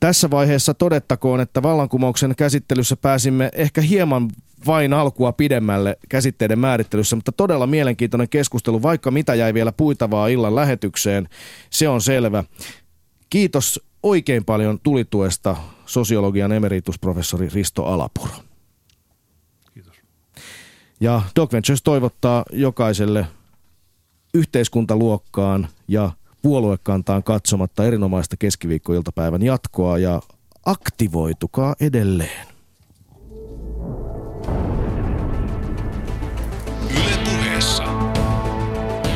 Tässä vaiheessa todettakoon, että vallankumouksen käsittelyssä pääsimme ehkä hieman vain alkua pidemmälle käsitteiden määrittelyssä, mutta todella mielenkiintoinen keskustelu, vaikka mitä jäi vielä puitavaa illan lähetykseen, se on selvä. Kiitos oikein paljon tulituesta sosiologian emeritusprofessori Risto Alapuro. Kiitos. Ja Doc Ventures toivottaa jokaiselle yhteiskuntaluokkaan ja puoluekantaan katsomatta erinomaista keskiviikkoiltapäivän jatkoa ja aktivoitukaa edelleen. Ylepuheessa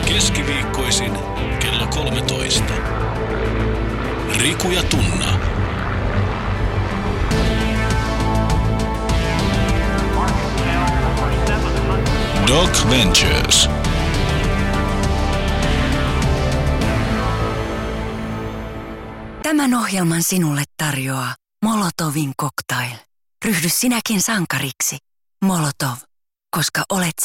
keskiviikkoisin Riku ja Tunna. Doc Ventures. Tämän ohjelman sinulle tarjoaa Molotovin cocktail. Ryhdy sinäkin sankariksi. Molotov, koska olet sen